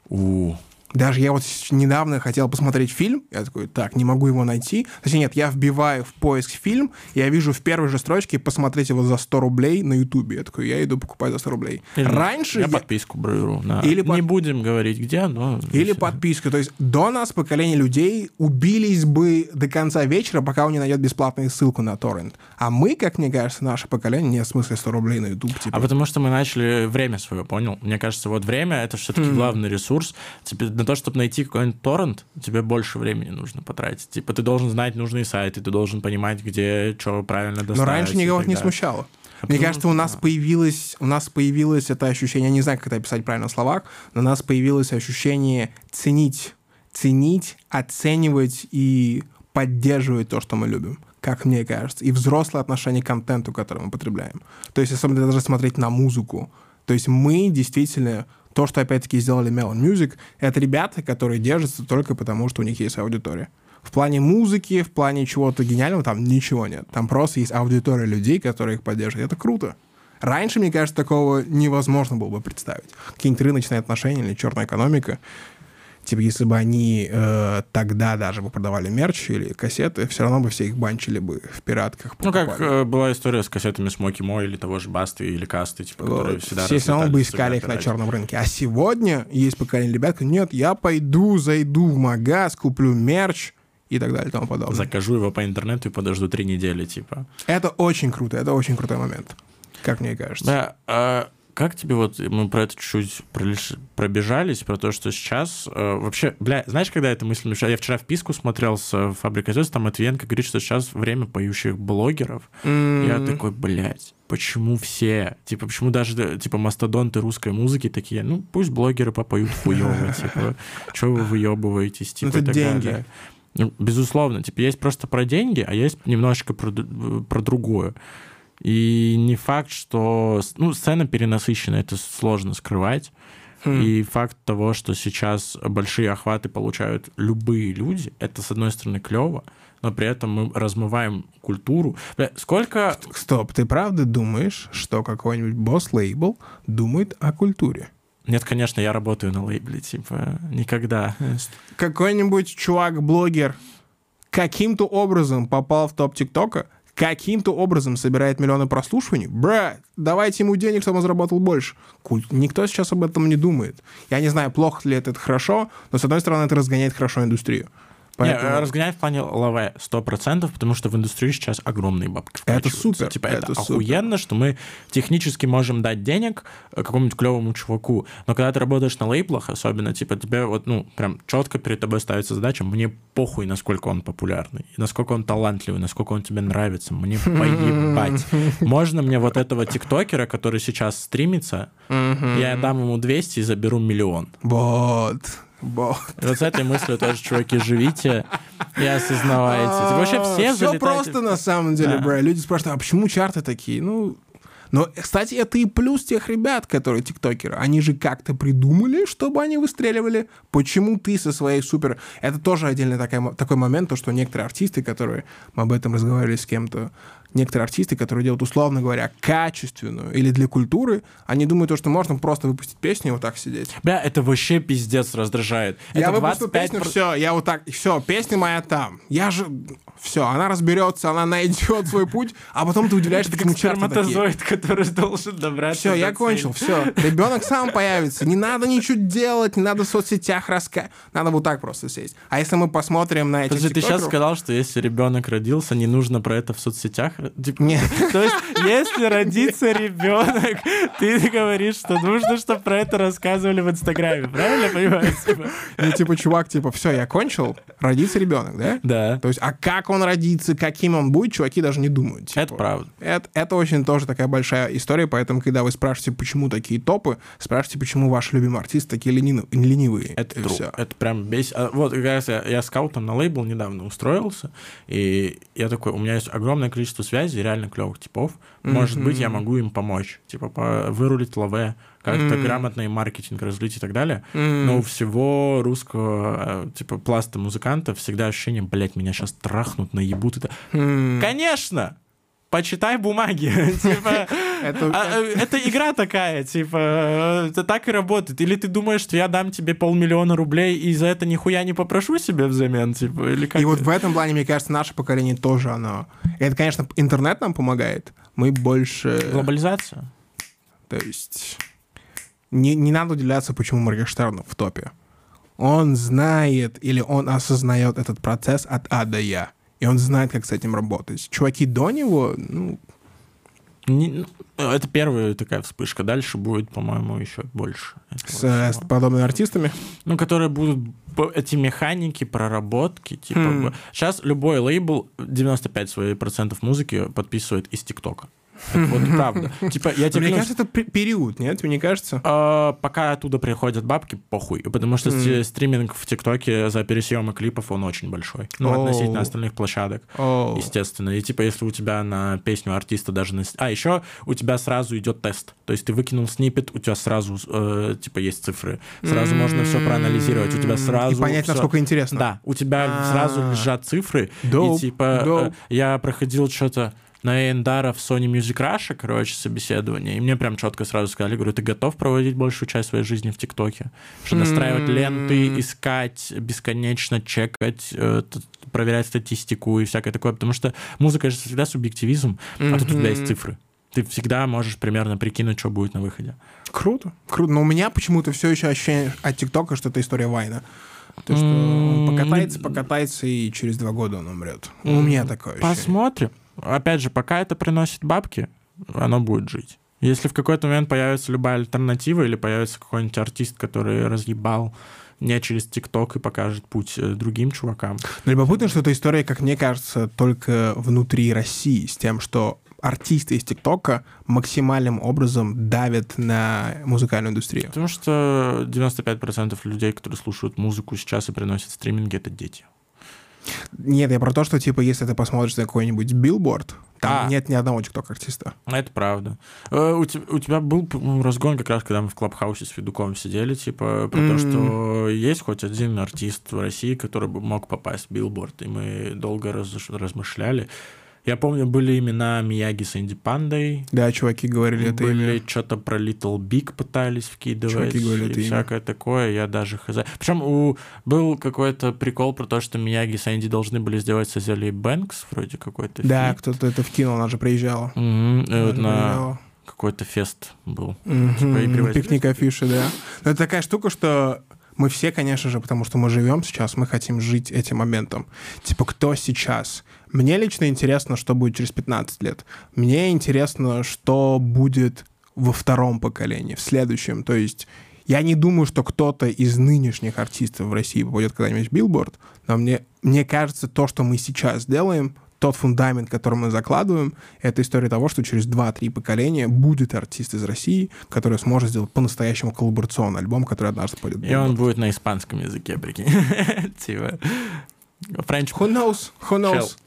У, Даже я вот недавно хотел посмотреть фильм, я такой, так, не могу его найти. Точнее, нет, я вбиваю в поиск фильм, я вижу в первой же строчке посмотреть его за 100 рублей на Ютубе. Я такой, я иду покупать за 100 рублей. Или Раньше я я- подписку беру. на- Или под- Не будем говорить где, но... Или подписка. То есть до нас поколение людей убились бы до конца вечера, пока он не найдет бесплатную ссылку на торрент. А мы, как мне кажется, наше поколение, нет смысла 100 рублей на YouTube. Типа. А потому что мы начали время свое, понял? Мне кажется, вот время — это все-таки Хм. главный ресурс. Тебе на то, чтобы найти какой-нибудь торрент, тебе больше времени нужно потратить. Типа ты должен знать нужные сайты, ты должен понимать, где что правильно доставить. Но раньше никого не смущало. А Мне кажется, у нас появилось, у нас появилось это ощущение, я не знаю, как это описать правильно в словах, но у нас появилось ощущение ценить, ценить, оценивать и поддерживать то, что мы любим, как мне кажется, и взрослое отношение к контенту, который мы потребляем. То есть, особенно даже смотреть на музыку. То есть мы действительно то, что опять-таки сделали Melon Music, это ребята, которые держатся только потому, что у них есть аудитория. В плане музыки, в плане чего-то гениального там ничего нет. Там просто есть аудитория людей, которые их поддерживают. Это круто. Раньше, мне кажется, такого невозможно было бы представить. Какие-нибудь рыночные отношения или черная экономика. Типа, если бы они э, тогда даже бы продавали мерч или кассеты, все равно бы все их банчили бы в пиратках. Ну, как покупали. э, была история с кассетами Смоки Мо или того же Басты или Касты, типа, которые Вот. всегда Все все равно бы искали их на черном рынке. А сегодня есть поколение ребят, нет, я пойду, зайду в магаз, куплю мерч и так далее и тому подобное. Закажу его по интернету и подожду три недели, типа. Это очень круто, это очень крутой момент, как мне кажется. Да, а как тебе вот, мы про это чуть-чуть пробежались, про то, что сейчас э, вообще, бля, знаешь, когда эта мысль мешала? Я вчера в писку смотрел с э, «Фабрикой звезд», там Матвиенко говорит, что сейчас время поющих блогеров. Я такой, блядь, почему все? Типа, почему даже, э, типа, мастодонты русской музыки такие, ну, пусть блогеры попоют хуёво, <laughs> типа, что вы выебываетесь, типа, это деньги. Ну, безусловно, типа, есть просто про деньги, а есть немножечко про, про другое. И не факт, что... Ну, сцена перенасыщена, это сложно скрывать. Хм. И факт того, что сейчас большие охваты получают любые люди, это, с одной стороны, клево, но при этом мы размываем культуру. Бля, Сколько... Стоп, ты правда думаешь, что какой-нибудь босс-лейбл думает о культуре? Нет, конечно, я работаю на лейбле, типа, никогда. Какой-нибудь чувак-блогер каким-то образом попал в топ ТикТока, каким-то образом собирает миллионы прослушиваний, брат, давайте ему денег, чтобы он заработал больше. Куль- Никто сейчас об этом не думает. Я не знаю, плохо ли это, это хорошо, но, с одной стороны, это разгоняет хорошо индустрию. Не, Поэтому- разгоняет в плане лаве 100%, потому что в индустрии сейчас огромные бабки Это супер, Типа, это, это супер. охуенно, что мы технически можем дать денег э, какому-нибудь клевому чуваку, но когда ты работаешь на лейблах, особенно, типа, тебе вот, ну, прям четко перед тобой ставится задача, мне похуй, насколько он популярный, насколько он талантливый, насколько он тебе нравится, мне <laughs> поебать. Можно мне вот этого тиктокера, который сейчас стримится, я дам ему 200 и заберу миллион. Вот. Вот. И вот с этой мыслью тоже, чуваки, живите и осознавайте. Типа, вообще все Все просто на самом деле, Да. бра. Люди спрашивают, а почему чарты такие? Ну, но, кстати, это и плюс тех ребят, которые тиктокеры. Они же как-то придумали, чтобы они выстреливали. Почему ты со своей супер... Это тоже отдельный такой, такой момент, то, что некоторые артисты, которые... Мы об этом разговаривали с кем-то. Некоторые артисты, которые делают, условно говоря, качественную или для культуры, они думают, то, что можно просто выпустить песню и вот так сидеть. Бля, это вообще пиздец раздражает. Я это выпустил 25 песню, все, я вот так, все, песня моя там. Я же, все, она разберется, она найдет свой путь, а потом ты удивляешься, почему как чарты такие. который должен добраться Все, я кончил, все. Ребенок сам появится. Не надо ничего делать, не надо в соцсетях рассказать. Надо вот так просто сесть. А если мы посмотрим на этих Подожди, ты сейчас сказал, что если ребенок родился, не нужно про это в соцсетях? Нет. <laughs> То есть, если родится ребенок, ты говоришь, что нужно, чтобы про это рассказывали в Инстаграме, правильно я понимаю? Типа, Ну, типа, чувак, типа, все, я кончил, родится ребенок, да? Да, То есть, а как он родится, каким он будет, чуваки даже не думают. типа. это правда. Это, это очень тоже такая большая история, поэтому, когда вы спрашиваете, почему такие топы, спрашивайте, почему ваши любимые артисты такие ленивые. ленивые Это true. всё. Это прям бесит. А Вот как раз я, я скаутом на лейбл недавно устроился, и я такой, у меня есть огромное количество связей, реально клевых типов. Может быть, я могу им помочь. Типа, по- вырулить лаве, как-то Мгм. грамотный маркетинг развить и так далее. М. Но у всего русского, э, типа, пласта музыкантов всегда ощущение, блядь, меня сейчас трахнут, наебут. Это... М. Конечно! Почитай бумаги. <laughs> Типа, Это- а, э, это игра такая, типа, э, это так и работает. Или ты думаешь, что я дам тебе полмиллиона рублей и за это нихуя не попрошу себе взамен, типа, или как? И вот в этом плане, мне кажется, наше поколение тоже оно. И это, конечно, интернет нам помогает. Мы больше... Глобализация. То есть... Не, не надо удивляться, почему Моргенштерн в топе. Он знает или он осознает этот процесс от А до Я. И он знает, как с этим работать. Чуваки до него, ну, Не- ну, это первая такая вспышка. Дальше будет, по-моему, еще больше. с, с подобными артистами. Ну, которые будут эти механики, проработки, типа. Хм. Сейчас любой лейбл 95 своих процентов музыки подписывает из ТикТока. Вот правда. Типа, я тебе Мне кажется, это пе- период, нет? Тебе не кажется? А, пока оттуда приходят бабки, похуй. Потому что стриминг в ТикТоке за пересъемы клипов, он очень большой. Ну, относительно остальных площадок. Естественно. И типа, если у тебя на песню артиста даже... На... А, еще у тебя сразу идет тест. То есть ты выкинул снипет, у тебя сразу, э, типа, есть цифры. Сразу можно все проанализировать. У тебя сразу... И понять, насколько интересно. Да, у тебя А. сразу лежат цифры. И типа, э, я проходил что-то на Эндара в Sony Music Russia, короче, собеседование, и мне прям четко сразу сказали, говорю, ты готов проводить большую часть своей жизни в ТикТоке? Что настраивать ленты, искать, бесконечно чекать, э, т- проверять статистику и всякое такое, потому что музыка же всегда субъективизм, а тут у тебя есть цифры. Ты всегда можешь примерно прикинуть, что будет на выходе. Круто, круто. Но у меня почему-то все еще ощущение от ТикТока, что это история Вайна. То, что он М, покатается, покатается, и через два года он умрет. У меня такое ощущение. Посмотрим. Опять же, пока это приносит бабки, оно будет жить. Если в какой-то момент появится любая альтернатива или появится какой-нибудь артист, который разъебал не через ТикТок и покажет путь э, другим чувакам. Но любопытно, что эта история, как мне кажется, только внутри России, с тем, что артисты из ТикТока максимальным образом давят на музыкальную индустрию. Потому что 95% людей, которые слушают музыку сейчас и приносят стриминги, это дети. Нет, я про то, что, типа, если ты посмотришь на какой-нибудь билборд, там а. нет ни одного TikTok-артиста. Это правда. Э, у, тебя, у тебя был разгон как раз, когда мы в Clubhouse е с Федуком сидели, типа, про mm-hmm. то, что есть хоть один артист в России, который бы мог попасть в билборд, и мы долго раз, размышляли. Я помню, были имена Мияги с Инди Пандой. Да, чуваки говорили это Были имя. что-то про Little Big пытались вкидывать. Чуваки говорили это всякое имя. такое. Я даже хз. Причем у... был какой-то прикол про то, что Мияги с Инди должны были сделать с Азелией Бэнкс, вроде какой-то Да, кто-то это вкинул, она же приезжала. Угу, она на... приезжала какой-то фест был. Mm-hmm. Типа, Пикник афиши, да. Но это такая штука, что мы все, конечно же, потому что мы живем сейчас, мы хотим жить этим моментом. Типа, кто сейчас? Мне лично интересно, что будет через 15 лет. Мне интересно, что будет во втором поколении, в следующем. То есть я не думаю, что кто-то из нынешних артистов в России попадет когда-нибудь в билборд, но мне, мне кажется, то, что мы сейчас делаем, тот фундамент, который мы закладываем, это история того, что через 2-3 поколения будет артист из России, который сможет сделать по-настоящему коллаборационный альбом, который однажды пойдет. И он будет на испанском языке, прикинь. <laughs> Типа... French. Who knows? Who knows?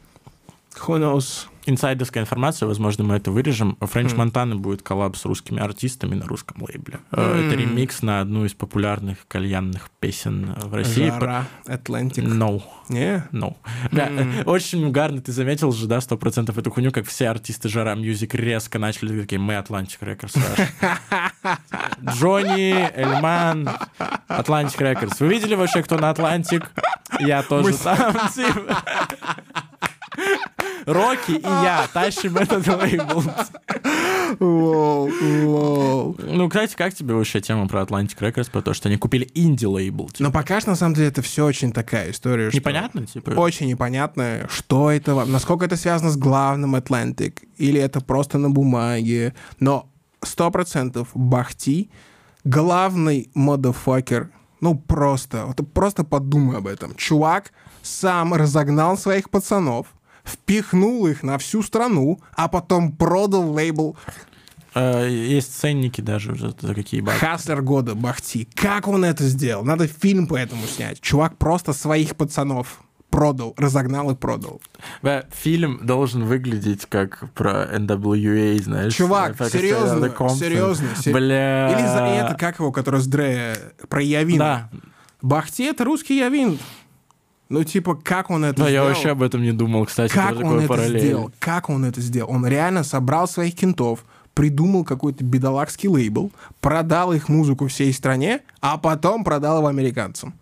Who knows? инсайдерская информация, возможно, мы это вырежем. French mm. Montana будет коллаб с русскими артистами на русском лейбле. Mm. Это ремикс на одну из популярных кальянных песен в России. Жара, Atlantic. No. Не? Yeah? No. Mm. Да, очень угарно ты заметил же, да, сто процентов эту хуйню, как все артисты Zhara Music резко начали такие, мы Atlantic Records. <laughs> Джонни, Эльман, Atlantic Records. Вы видели вообще, кто на Atlantic? Я тоже там. <laughs> Рокки и я тащим этот лейбл. Ну, кстати, как тебе вообще тема про Atlantic Records, про то, что они купили инди-лейбл? Типа? Ну, пока что, на самом деле, это все очень такая история. Непонятно, типа? Очень непонятно, что это, насколько это связано с главным Atlantic, или это просто на бумаге. Но сто процентов Бахти главный модофакер ну, просто, вот просто подумай об этом. Чувак сам разогнал своих пацанов, впихнул их на всю страну, а потом продал лейбл а, есть ценники даже уже за какие бабки. Хаслер года Бахти. Как он это сделал? Надо фильм по этому снять. Чувак просто своих пацанов продал, разогнал и продал. Да, фильм должен выглядеть как про NWA, знаешь. Чувак, серьезно, серьезно. Бля. Или за это, как его, который с Дре, про Явин. Да. Бахти — это русский Явин. Ну, типа, как он это Но сделал? я вообще об этом не думал, кстати, как он это параллель. сделал? Как он это сделал? Он реально собрал своих кентов, придумал какой-то бедолагский лейбл, продал их музыку всей стране, а потом продал его американцам.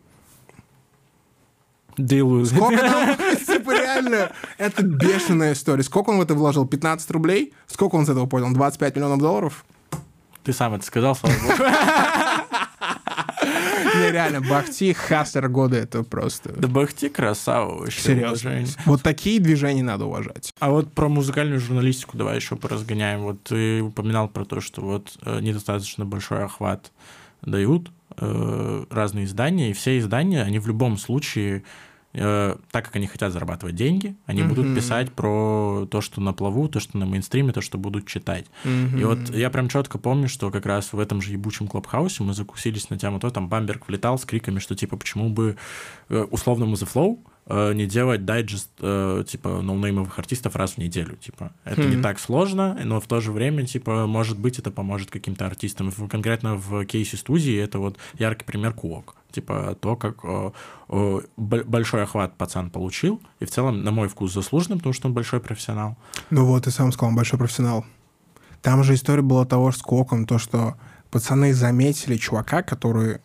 Deal Сколько там, <laughs> типа, реально, это бешеная история. Сколько он в это вложил? 15 рублей? Сколько он с этого понял? 25 миллионов долларов? Ты сам это сказал, слава богу. <laughs> Не, реально, Бахти, Хастер года, это просто... Да Бахти красава вообще. Серьезно. Вот такие движения надо уважать. А вот про музыкальную журналистику давай еще поразгоняем. Вот ты упоминал про то, что вот э, недостаточно большой охват дают э, разные издания, и все издания, они в любом случае так как они хотят зарабатывать деньги, они mm-hmm. будут писать про то, что на плаву, то, что на мейнстриме, то, что будут читать. Mm-hmm. И вот я прям четко помню, что как раз в этом же ебучем клабхаусе мы закусились на тему то, там Бамберг влетал с криками, что типа почему бы э, условному The Flow Э, не делать дайджест э, типа ноунеймовых артистов раз в неделю, типа это mm-hmm. не так сложно, но в то же время типа может быть это поможет каким-то артистам. Конкретно в кейсе студии это вот яркий пример Куок, типа то как э, о, большой охват пацан получил и в целом на мой вкус заслуженно, потому что он большой профессионал. Ну вот ты сам сказал, он большой профессионал. Там же история была того с Куоком, то что пацаны заметили чувака, который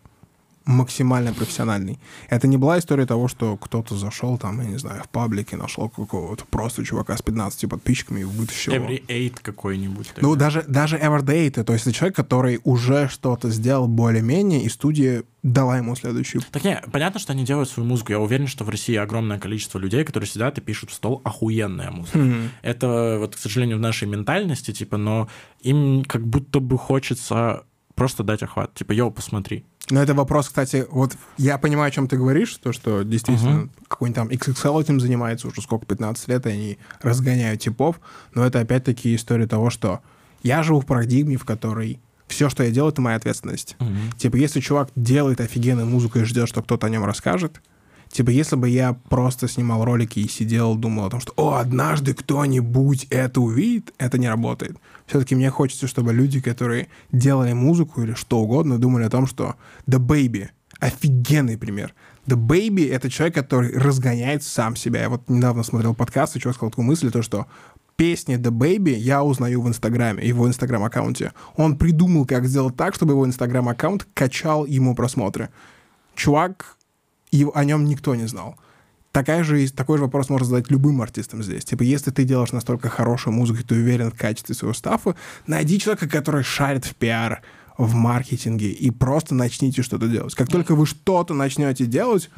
максимально профессиональный. Это не была история того, что кто-то зашел там, я не знаю, в паблике, нашел какого-то просто чувака с 15 подписчиками и вытащил его. Every eight какой-нибудь. Ну, тогда. даже, даже Everday, то есть это человек, который уже что-то сделал более-менее, и студия дала ему следующую. Так не, понятно, что они делают свою музыку. Я уверен, что в России огромное количество людей, которые сидят и пишут в стол охуенная музыка. Хм. Это вот, к сожалению, в нашей ментальности, типа, но им как будто бы хочется просто дать охват. Типа, йоу, посмотри. Но это вопрос, кстати, вот я понимаю, о чем ты говоришь, то, что действительно какой-нибудь там XXL этим занимается уже сколько, 15 лет, и они разгоняют типов, но это опять-таки история того, что я живу в парадигме, в которой все, что я делаю, это моя ответственность. Типа, если чувак делает офигенную музыку и ждет, что кто-то о нем расскажет, типа, если бы я просто снимал ролики и сидел, думал о том, что, о, однажды кто-нибудь это увидит, это не работает. Все-таки мне хочется, чтобы люди, которые делали музыку или что угодно, думали о том, что The Baby — офигенный пример. The Baby — это человек, который разгоняет сам себя. Я вот недавно смотрел подкаст, и чувак сказал такую мысль, то, что песни The Baby я узнаю в Инстаграме, его Инстаграм-аккаунте. Он придумал, как сделать так, чтобы его Инстаграм-аккаунт качал ему просмотры. Чувак, и о нем никто не знал. Такая же, такой же вопрос можно задать любым артистам здесь. Типа, если ты делаешь настолько хорошую музыку, ты уверен в качестве своего стафа, найди человека, который шарит в пиар, в маркетинге, и просто начните что-то делать. Как только вы что-то начнете делать,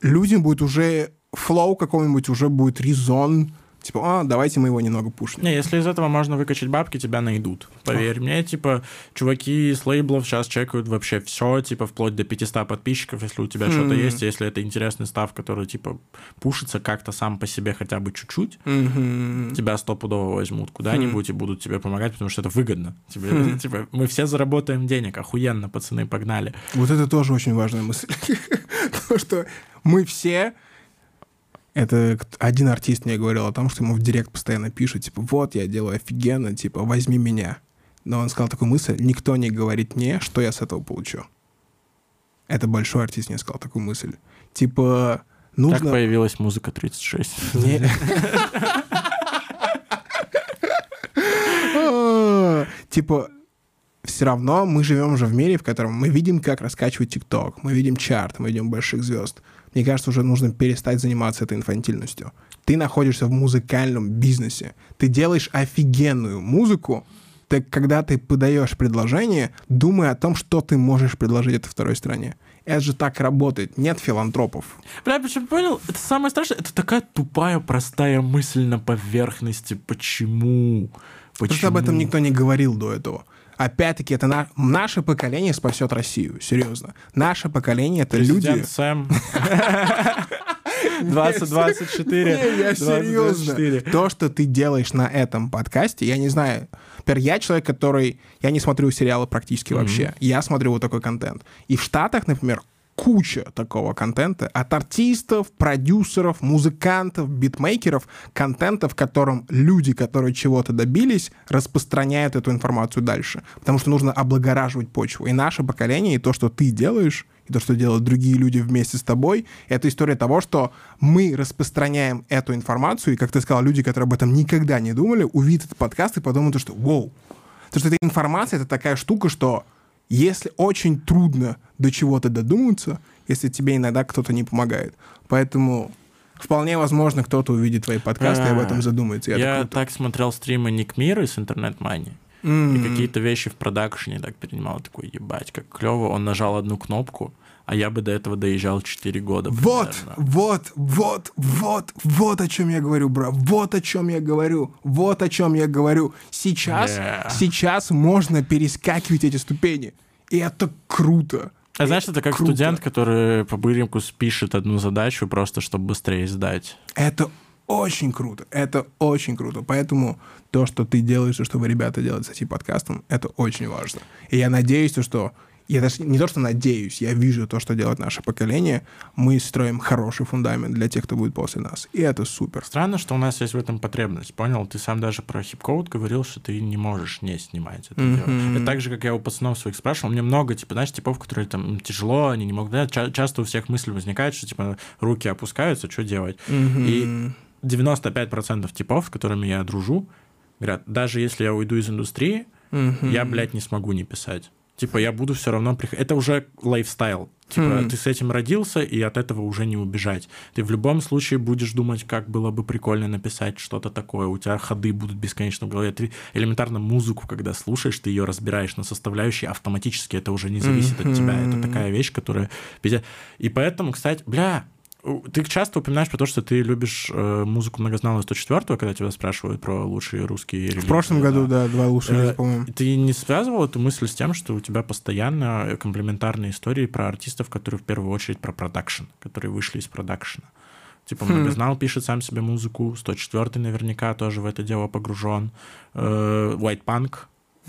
людям будет уже флоу какой-нибудь, уже будет резон, типа, а, давайте мы его немного пушнем. Не, если из этого можно выкачать бабки, тебя найдут. Поверь мне, типа, чуваки с лейблов сейчас чекают вообще все, типа, вплоть до 500 подписчиков, если у тебя Хм. что-то есть, если это интересный став, который, типа, пушится как-то сам по себе хотя бы чуть-чуть, Мгм. тебя стопудово возьмут куда-нибудь и будут тебе помогать, потому что это выгодно. Тебе, <laughs> типа, мы все заработаем денег, охуенно, пацаны, погнали. Вот это тоже очень важная мысль. <laughs> То, что мы все... Это один артист мне говорил о том, что ему в директ постоянно пишут, типа, вот, я делаю офигенно, типа, возьми меня. Но он сказал такую мысль, никто не говорит мне, что я с этого получу. Это большой артист мне сказал такую мысль. Типа, нужно... появилась музыка 36? Не- А, <laughs> <laughs> Типа, все равно мы живем же в мире, в котором мы видим, как раскачивать ТикТок, мы видим чарт, мы видим больших звезд. Мне кажется, уже нужно перестать заниматься этой инфантильностью. Ты находишься в музыкальном бизнесе. Ты делаешь офигенную музыку, так когда ты подаешь предложение, думай о том, что ты можешь предложить этой второй стране. Это же так работает. Нет филантропов. Бля, почему понял? Это самое страшное. Это такая тупая, простая мысль на поверхности. Почему? Почему? Что об этом никто не говорил до этого. Опять-таки, это на- наше поколение спасет Россию. Серьезно. Наше поколение — это люди... Президент Сэм. <laughs> 2024. Не, я серьезно. 2024. То, что ты делаешь на этом подкасте, я не знаю. Например, я человек, который... Я не смотрю сериалы практически вообще. Я смотрю вот такой контент. И в Штатах, например, куча такого контента от артистов, продюсеров, музыкантов, битмейкеров, контента, в котором люди, которые чего-то добились, распространяют эту информацию дальше. Потому что нужно облагораживать почву. И наше поколение, и то, что ты делаешь, и то, что делают другие люди вместе с тобой, это история того, что мы распространяем эту информацию, и, как ты сказал, люди, которые об этом никогда не думали, увидят этот подкаст и подумают, что «Воу!» Потому что эта информация — это такая штука, что если очень трудно до чего-то додуматься, если тебе иногда кто-то не помогает. Поэтому вполне возможно, кто-то увидит твои подкасты и об этом задумается. и это Я так смотрел стримы Ник Мира из Интернет Мани. И какие-то вещи в продакшене так перенимал. Такой, ебать, как клево. Он нажал одну кнопку, а я бы до этого доезжал 4 года. Вот, примерно. вот, вот, вот, вот о чем я говорю, бро. Вот о чем я говорю. Вот о чем я говорю. Сейчас, Yeah. сейчас можно перескакивать эти ступени. И это круто. А знаешь, это как Круто. студент, который по быреньку спишет одну задачу просто, чтобы быстрее сдать. Это очень круто. Это очень круто. Поэтому то, что ты делаешь, и что вы, ребята, делаете с этим подкастом, это очень важно. И я надеюсь, что... Я даже не то, что надеюсь, я вижу то, что делает наше поколение. Мы строим хороший фундамент для тех, кто будет после нас. И это супер. Странно, что у нас есть в этом потребность, понял? Ты сам даже про хип-коуд говорил, что ты не можешь не снимать это Мгм. дело. Это так же, как я у пацанов своих спрашивал. Мне много, типа, знаешь, типов, которые там тяжело, они не могут... да, ча- часто у всех мысль возникает, что, типа, руки опускаются, что делать? И 95% типов, с которыми я дружу, говорят, даже если я уйду из индустрии, Мгм. я, блядь, не смогу не писать. Типа, я буду все равно приходить. Это уже лайфстайл. Типа, Хм. ты с этим родился, и от этого уже не убежать. Ты в любом случае будешь думать, как было бы прикольно написать что-то такое. У тебя ходы будут бесконечно в голове. Ты элементарно музыку, когда слушаешь, ты ее разбираешь на составляющие автоматически. Это уже не зависит от тебя. Это такая вещь, которая... И поэтому, кстати, бля, ты часто упоминаешь про то, что ты любишь э, музыку Многознаал, 104 когда тебя спрашивают про лучшие русские релизы. В прошлом году, да, два лучших, Э, по-моему. Ты не связывал эту мысль с тем, что у тебя постоянно комплементарные истории про артистов, которые в первую очередь про продакшн, которые вышли из продакшна? Типа Хм. Многознал пишет сам себе музыку, 104 наверняка тоже в это дело погружен. Э, White Punk,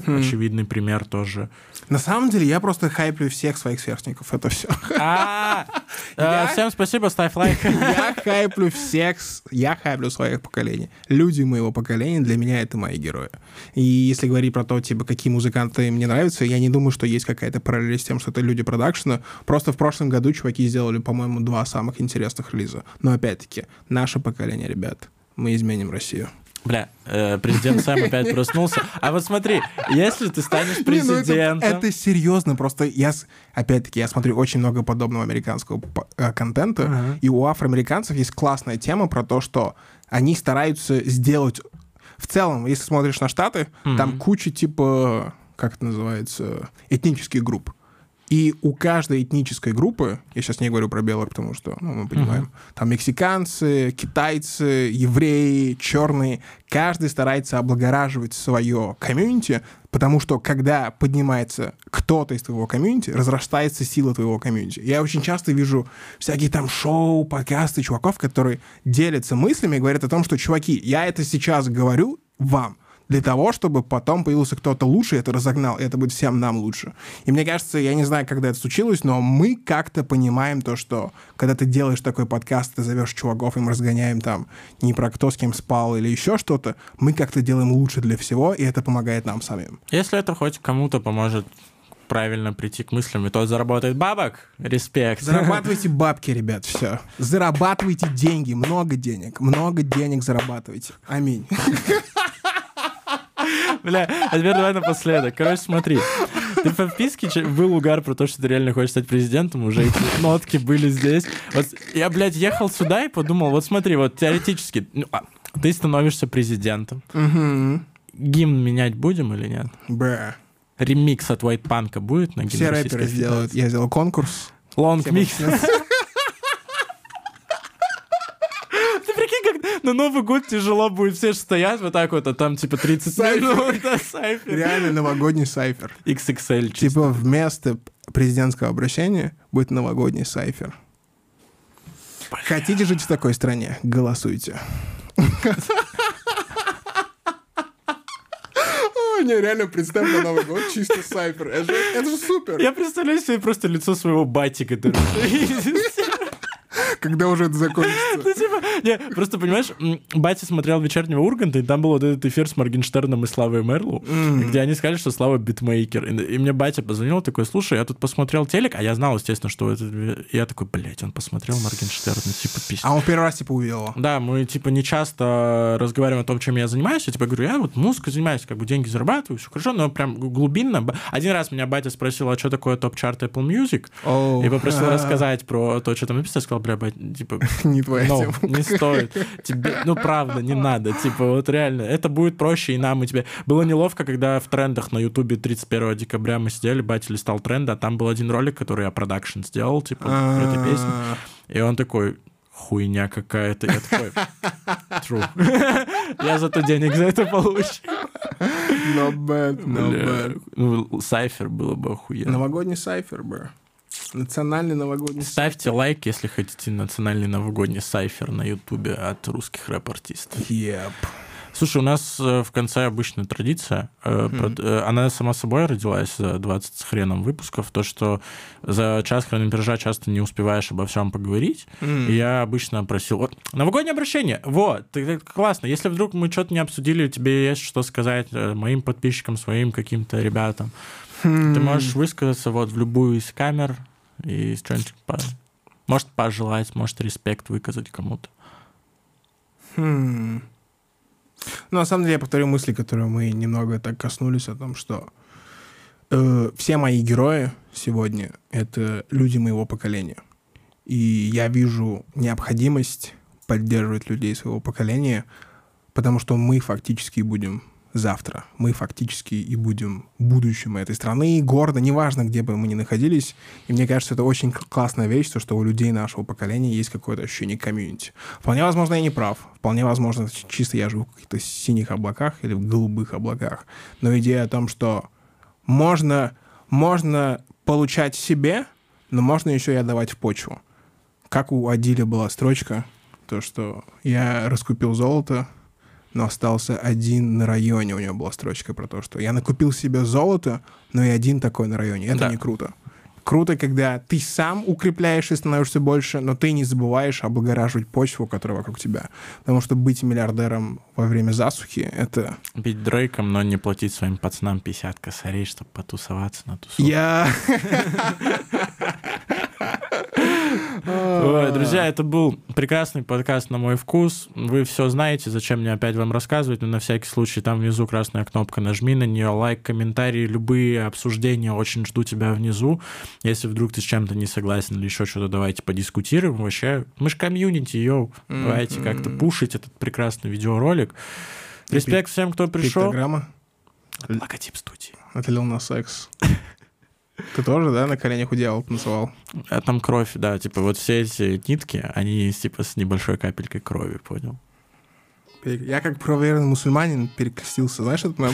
Хм. очевидный пример тоже. На самом деле, я просто хайплю всех своих сверстников, это все. А, <laughs> э, Всем спасибо, ставь лайк. <laughs> Я хайплю всех, я хайплю своих поколений. Люди моего поколения для меня это мои герои. И если говорить про то, типа, какие музыканты мне нравятся, я не думаю, что есть какая-то параллель с тем, что это люди продакшена. Просто в прошлом году чуваки сделали, по-моему, два самых интересных релиза. Но опять-таки, наше поколение, ребят, мы изменим Россию. Бля, э, президент Сэм опять проснулся. А вот смотри, если ты станешь Не, ну это- президентом... Это, серьезно, просто я, опять-таки, я смотрю очень много подобного американского э, контента, Ага. и у афроамериканцев есть классная тема про то, что они стараются сделать... В целом, если смотришь на Штаты, там Мгм. куча, типа, как это называется, этнических групп. И у каждой этнической группы, я сейчас не говорю про белых, потому что ну, мы понимаем, там мексиканцы, китайцы, евреи, черные, каждый старается облагораживать свое комьюнити, потому что когда поднимается кто-то из твоего комьюнити, разрастается сила твоего комьюнити. Я очень часто вижу всякие там шоу, подкасты чуваков, которые делятся мыслями и говорят о том, что, чуваки, я это сейчас говорю вам, для того, чтобы потом появился кто-то лучше, это разогнал, и это будет всем нам лучше. И мне кажется, я не знаю, когда это случилось, но мы как-то понимаем то, что когда ты делаешь такой подкаст, ты зовешь чуваков, и мы разгоняем там не про кто с кем спал или еще что-то, мы как-то делаем лучше для всего, и это помогает нам самим. Если это хоть кому-то поможет правильно прийти к мыслям, и тот заработает бабок, респект. Зарабатывайте <laughs> бабки, ребят, все. Зарабатывайте деньги, много денег, много денег зарабатывайте. Аминь. <laughs> <laughs> Бля, а теперь давай напоследок. Короче, смотри. Ты в подписке че- был угар про то, что ты реально хочешь стать президентом, уже эти нотки были здесь. Вот я, блядь, ехал сюда и подумал, вот смотри, вот теоретически, ну, а, ты становишься президентом. Гимн менять будем или нет? Бра. Ремикс от White Punk будет на гимн Все рэперы сделают. Я сделал конкурс. Лонг микс. будут Ты прикинь, как на Новый год тяжело будет, все же стоят вот так вот, а там типа 30 Сайфер. минут, да, сайфер. Реально новогодний сайфер. XXL чисто. Типа вместо президентского обращения будет новогодний сайфер. Хотите жить в такой стране? Голосуйте. <laughs> Не, реально представь на Новый год чисто сайфер. Это же, это же супер. Я представляю себе просто лицо своего бати, который... <laughs> Когда уже это закончится. <laughs> Ну, типа, не, просто, понимаешь, батя смотрел «Вечернего Урганта», и там был вот этот эфир с Моргенштерном и Славой Мерлу, где они сказали, что Слава битмейкер. И, и мне батя позвонил, такой, слушай, я тут посмотрел телек, а я знал, естественно, что это... И я такой, блядь, он посмотрел Моргенштерна, типа, пиздец. А он первый раз типа увидел его. Да, мы, типа, не часто разговариваем о том, чем я занимаюсь. Я, типа, говорю, я вот музыкой занимаюсь, как бы деньги зарабатываю, все хорошо, но прям глубинно. Один раз меня батя спросил, а что такое топ-чарт Apple Music? Оу. И попросил <laughs> рассказать про то, что там написано. Я сказал, бля, бать, типа, <laughs> Не твоя ну, тема. не стоит. Тебе, ну, правда, не надо. Типа, вот реально, это будет проще и нам, и тебе. Было неловко, когда в трендах на Ютубе 31 декабря мы сидели, батя листал тренды, а там был один ролик, который я продакшн сделал, типа, этой песни. А, И он такой, хуйня какая-то. Я такой, true. Я зато денег за это получу. Not bad, not bad. Ну, сайфер было бы охуенно. Новогодний сайфер, бро. Национальный новогодний. Ставьте лайк, если хотите национальный новогодний сайфер на ютубе от русских рэп-артистов. Yep. Слушай, у нас э, в конце обычная традиция. э, Она сама собой родилась за 20 с хреном выпусков. То, что за час хронометража часто не успеваешь обо всем поговорить. И я обычно просил... Вот, новогоднее обращение! Вот, классно. Если вдруг мы что-то не обсудили, тебе есть что сказать моим подписчикам, своим каким-то ребятам, ты можешь высказаться вот в любую из камер и что-нибудь... по- Может, пожелать, может, респект выказать кому-то. Хм. Ну, на самом деле, я повторю мысли, которые мы немного так коснулись о том, что Э, все мои герои сегодня — это люди моего поколения. И я вижу необходимость поддерживать людей своего поколения, потому что мы фактически будем завтра. Мы фактически и будем будущим этой страны, города, неважно, где бы мы ни находились. И мне кажется, это очень классная вещь, то, что у людей нашего поколения есть какое-то ощущение комьюнити. Вполне возможно, я не прав. Вполне возможно, чисто я живу в каких-то синих облаках или в голубых облаках. Но идея о том, что можно, можно получать себе, но можно еще и отдавать в почву. Как у Адиля была строчка, то, что я раскупил золото, но остался один на районе. У него была строчка про то, что я накупил себе золото, но и один такой на районе. Это да. не круто. Круто, когда ты сам укрепляешь и становишься больше, но ты не забываешь облагораживать почву, которая вокруг тебя. Потому что быть миллиардером во время засухи — это... Быть Дрейком, но не платить своим пацанам 50 косарей, чтобы потусоваться на тусовке. Я... <laughs> Друзья, это был прекрасный подкаст на мой вкус. Вы все знаете, зачем мне опять вам рассказывать, но на всякий случай там внизу красная кнопка, нажми на нее, лайк, комментарии, любые обсуждения, очень жду тебя внизу. Если вдруг ты с чем-то не согласен или еще что-то, давайте подискутируем. Вообще, мы же комьюнити, йоу, давайте как-то пушить этот прекрасный видеоролик. Респект всем, кто пришел. Пиктограмма. Логотип студии. Это Nas X. Ты тоже, да, на коленях у дьявола танцевал? А там кровь, да, типа вот все эти нитки, они типа с небольшой капелькой крови, понял? Я как проверенный мусульманин перекрестился, знаешь этот мем?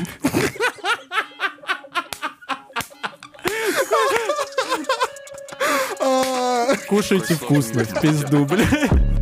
Кушайте вкусно, в пизду, блядь.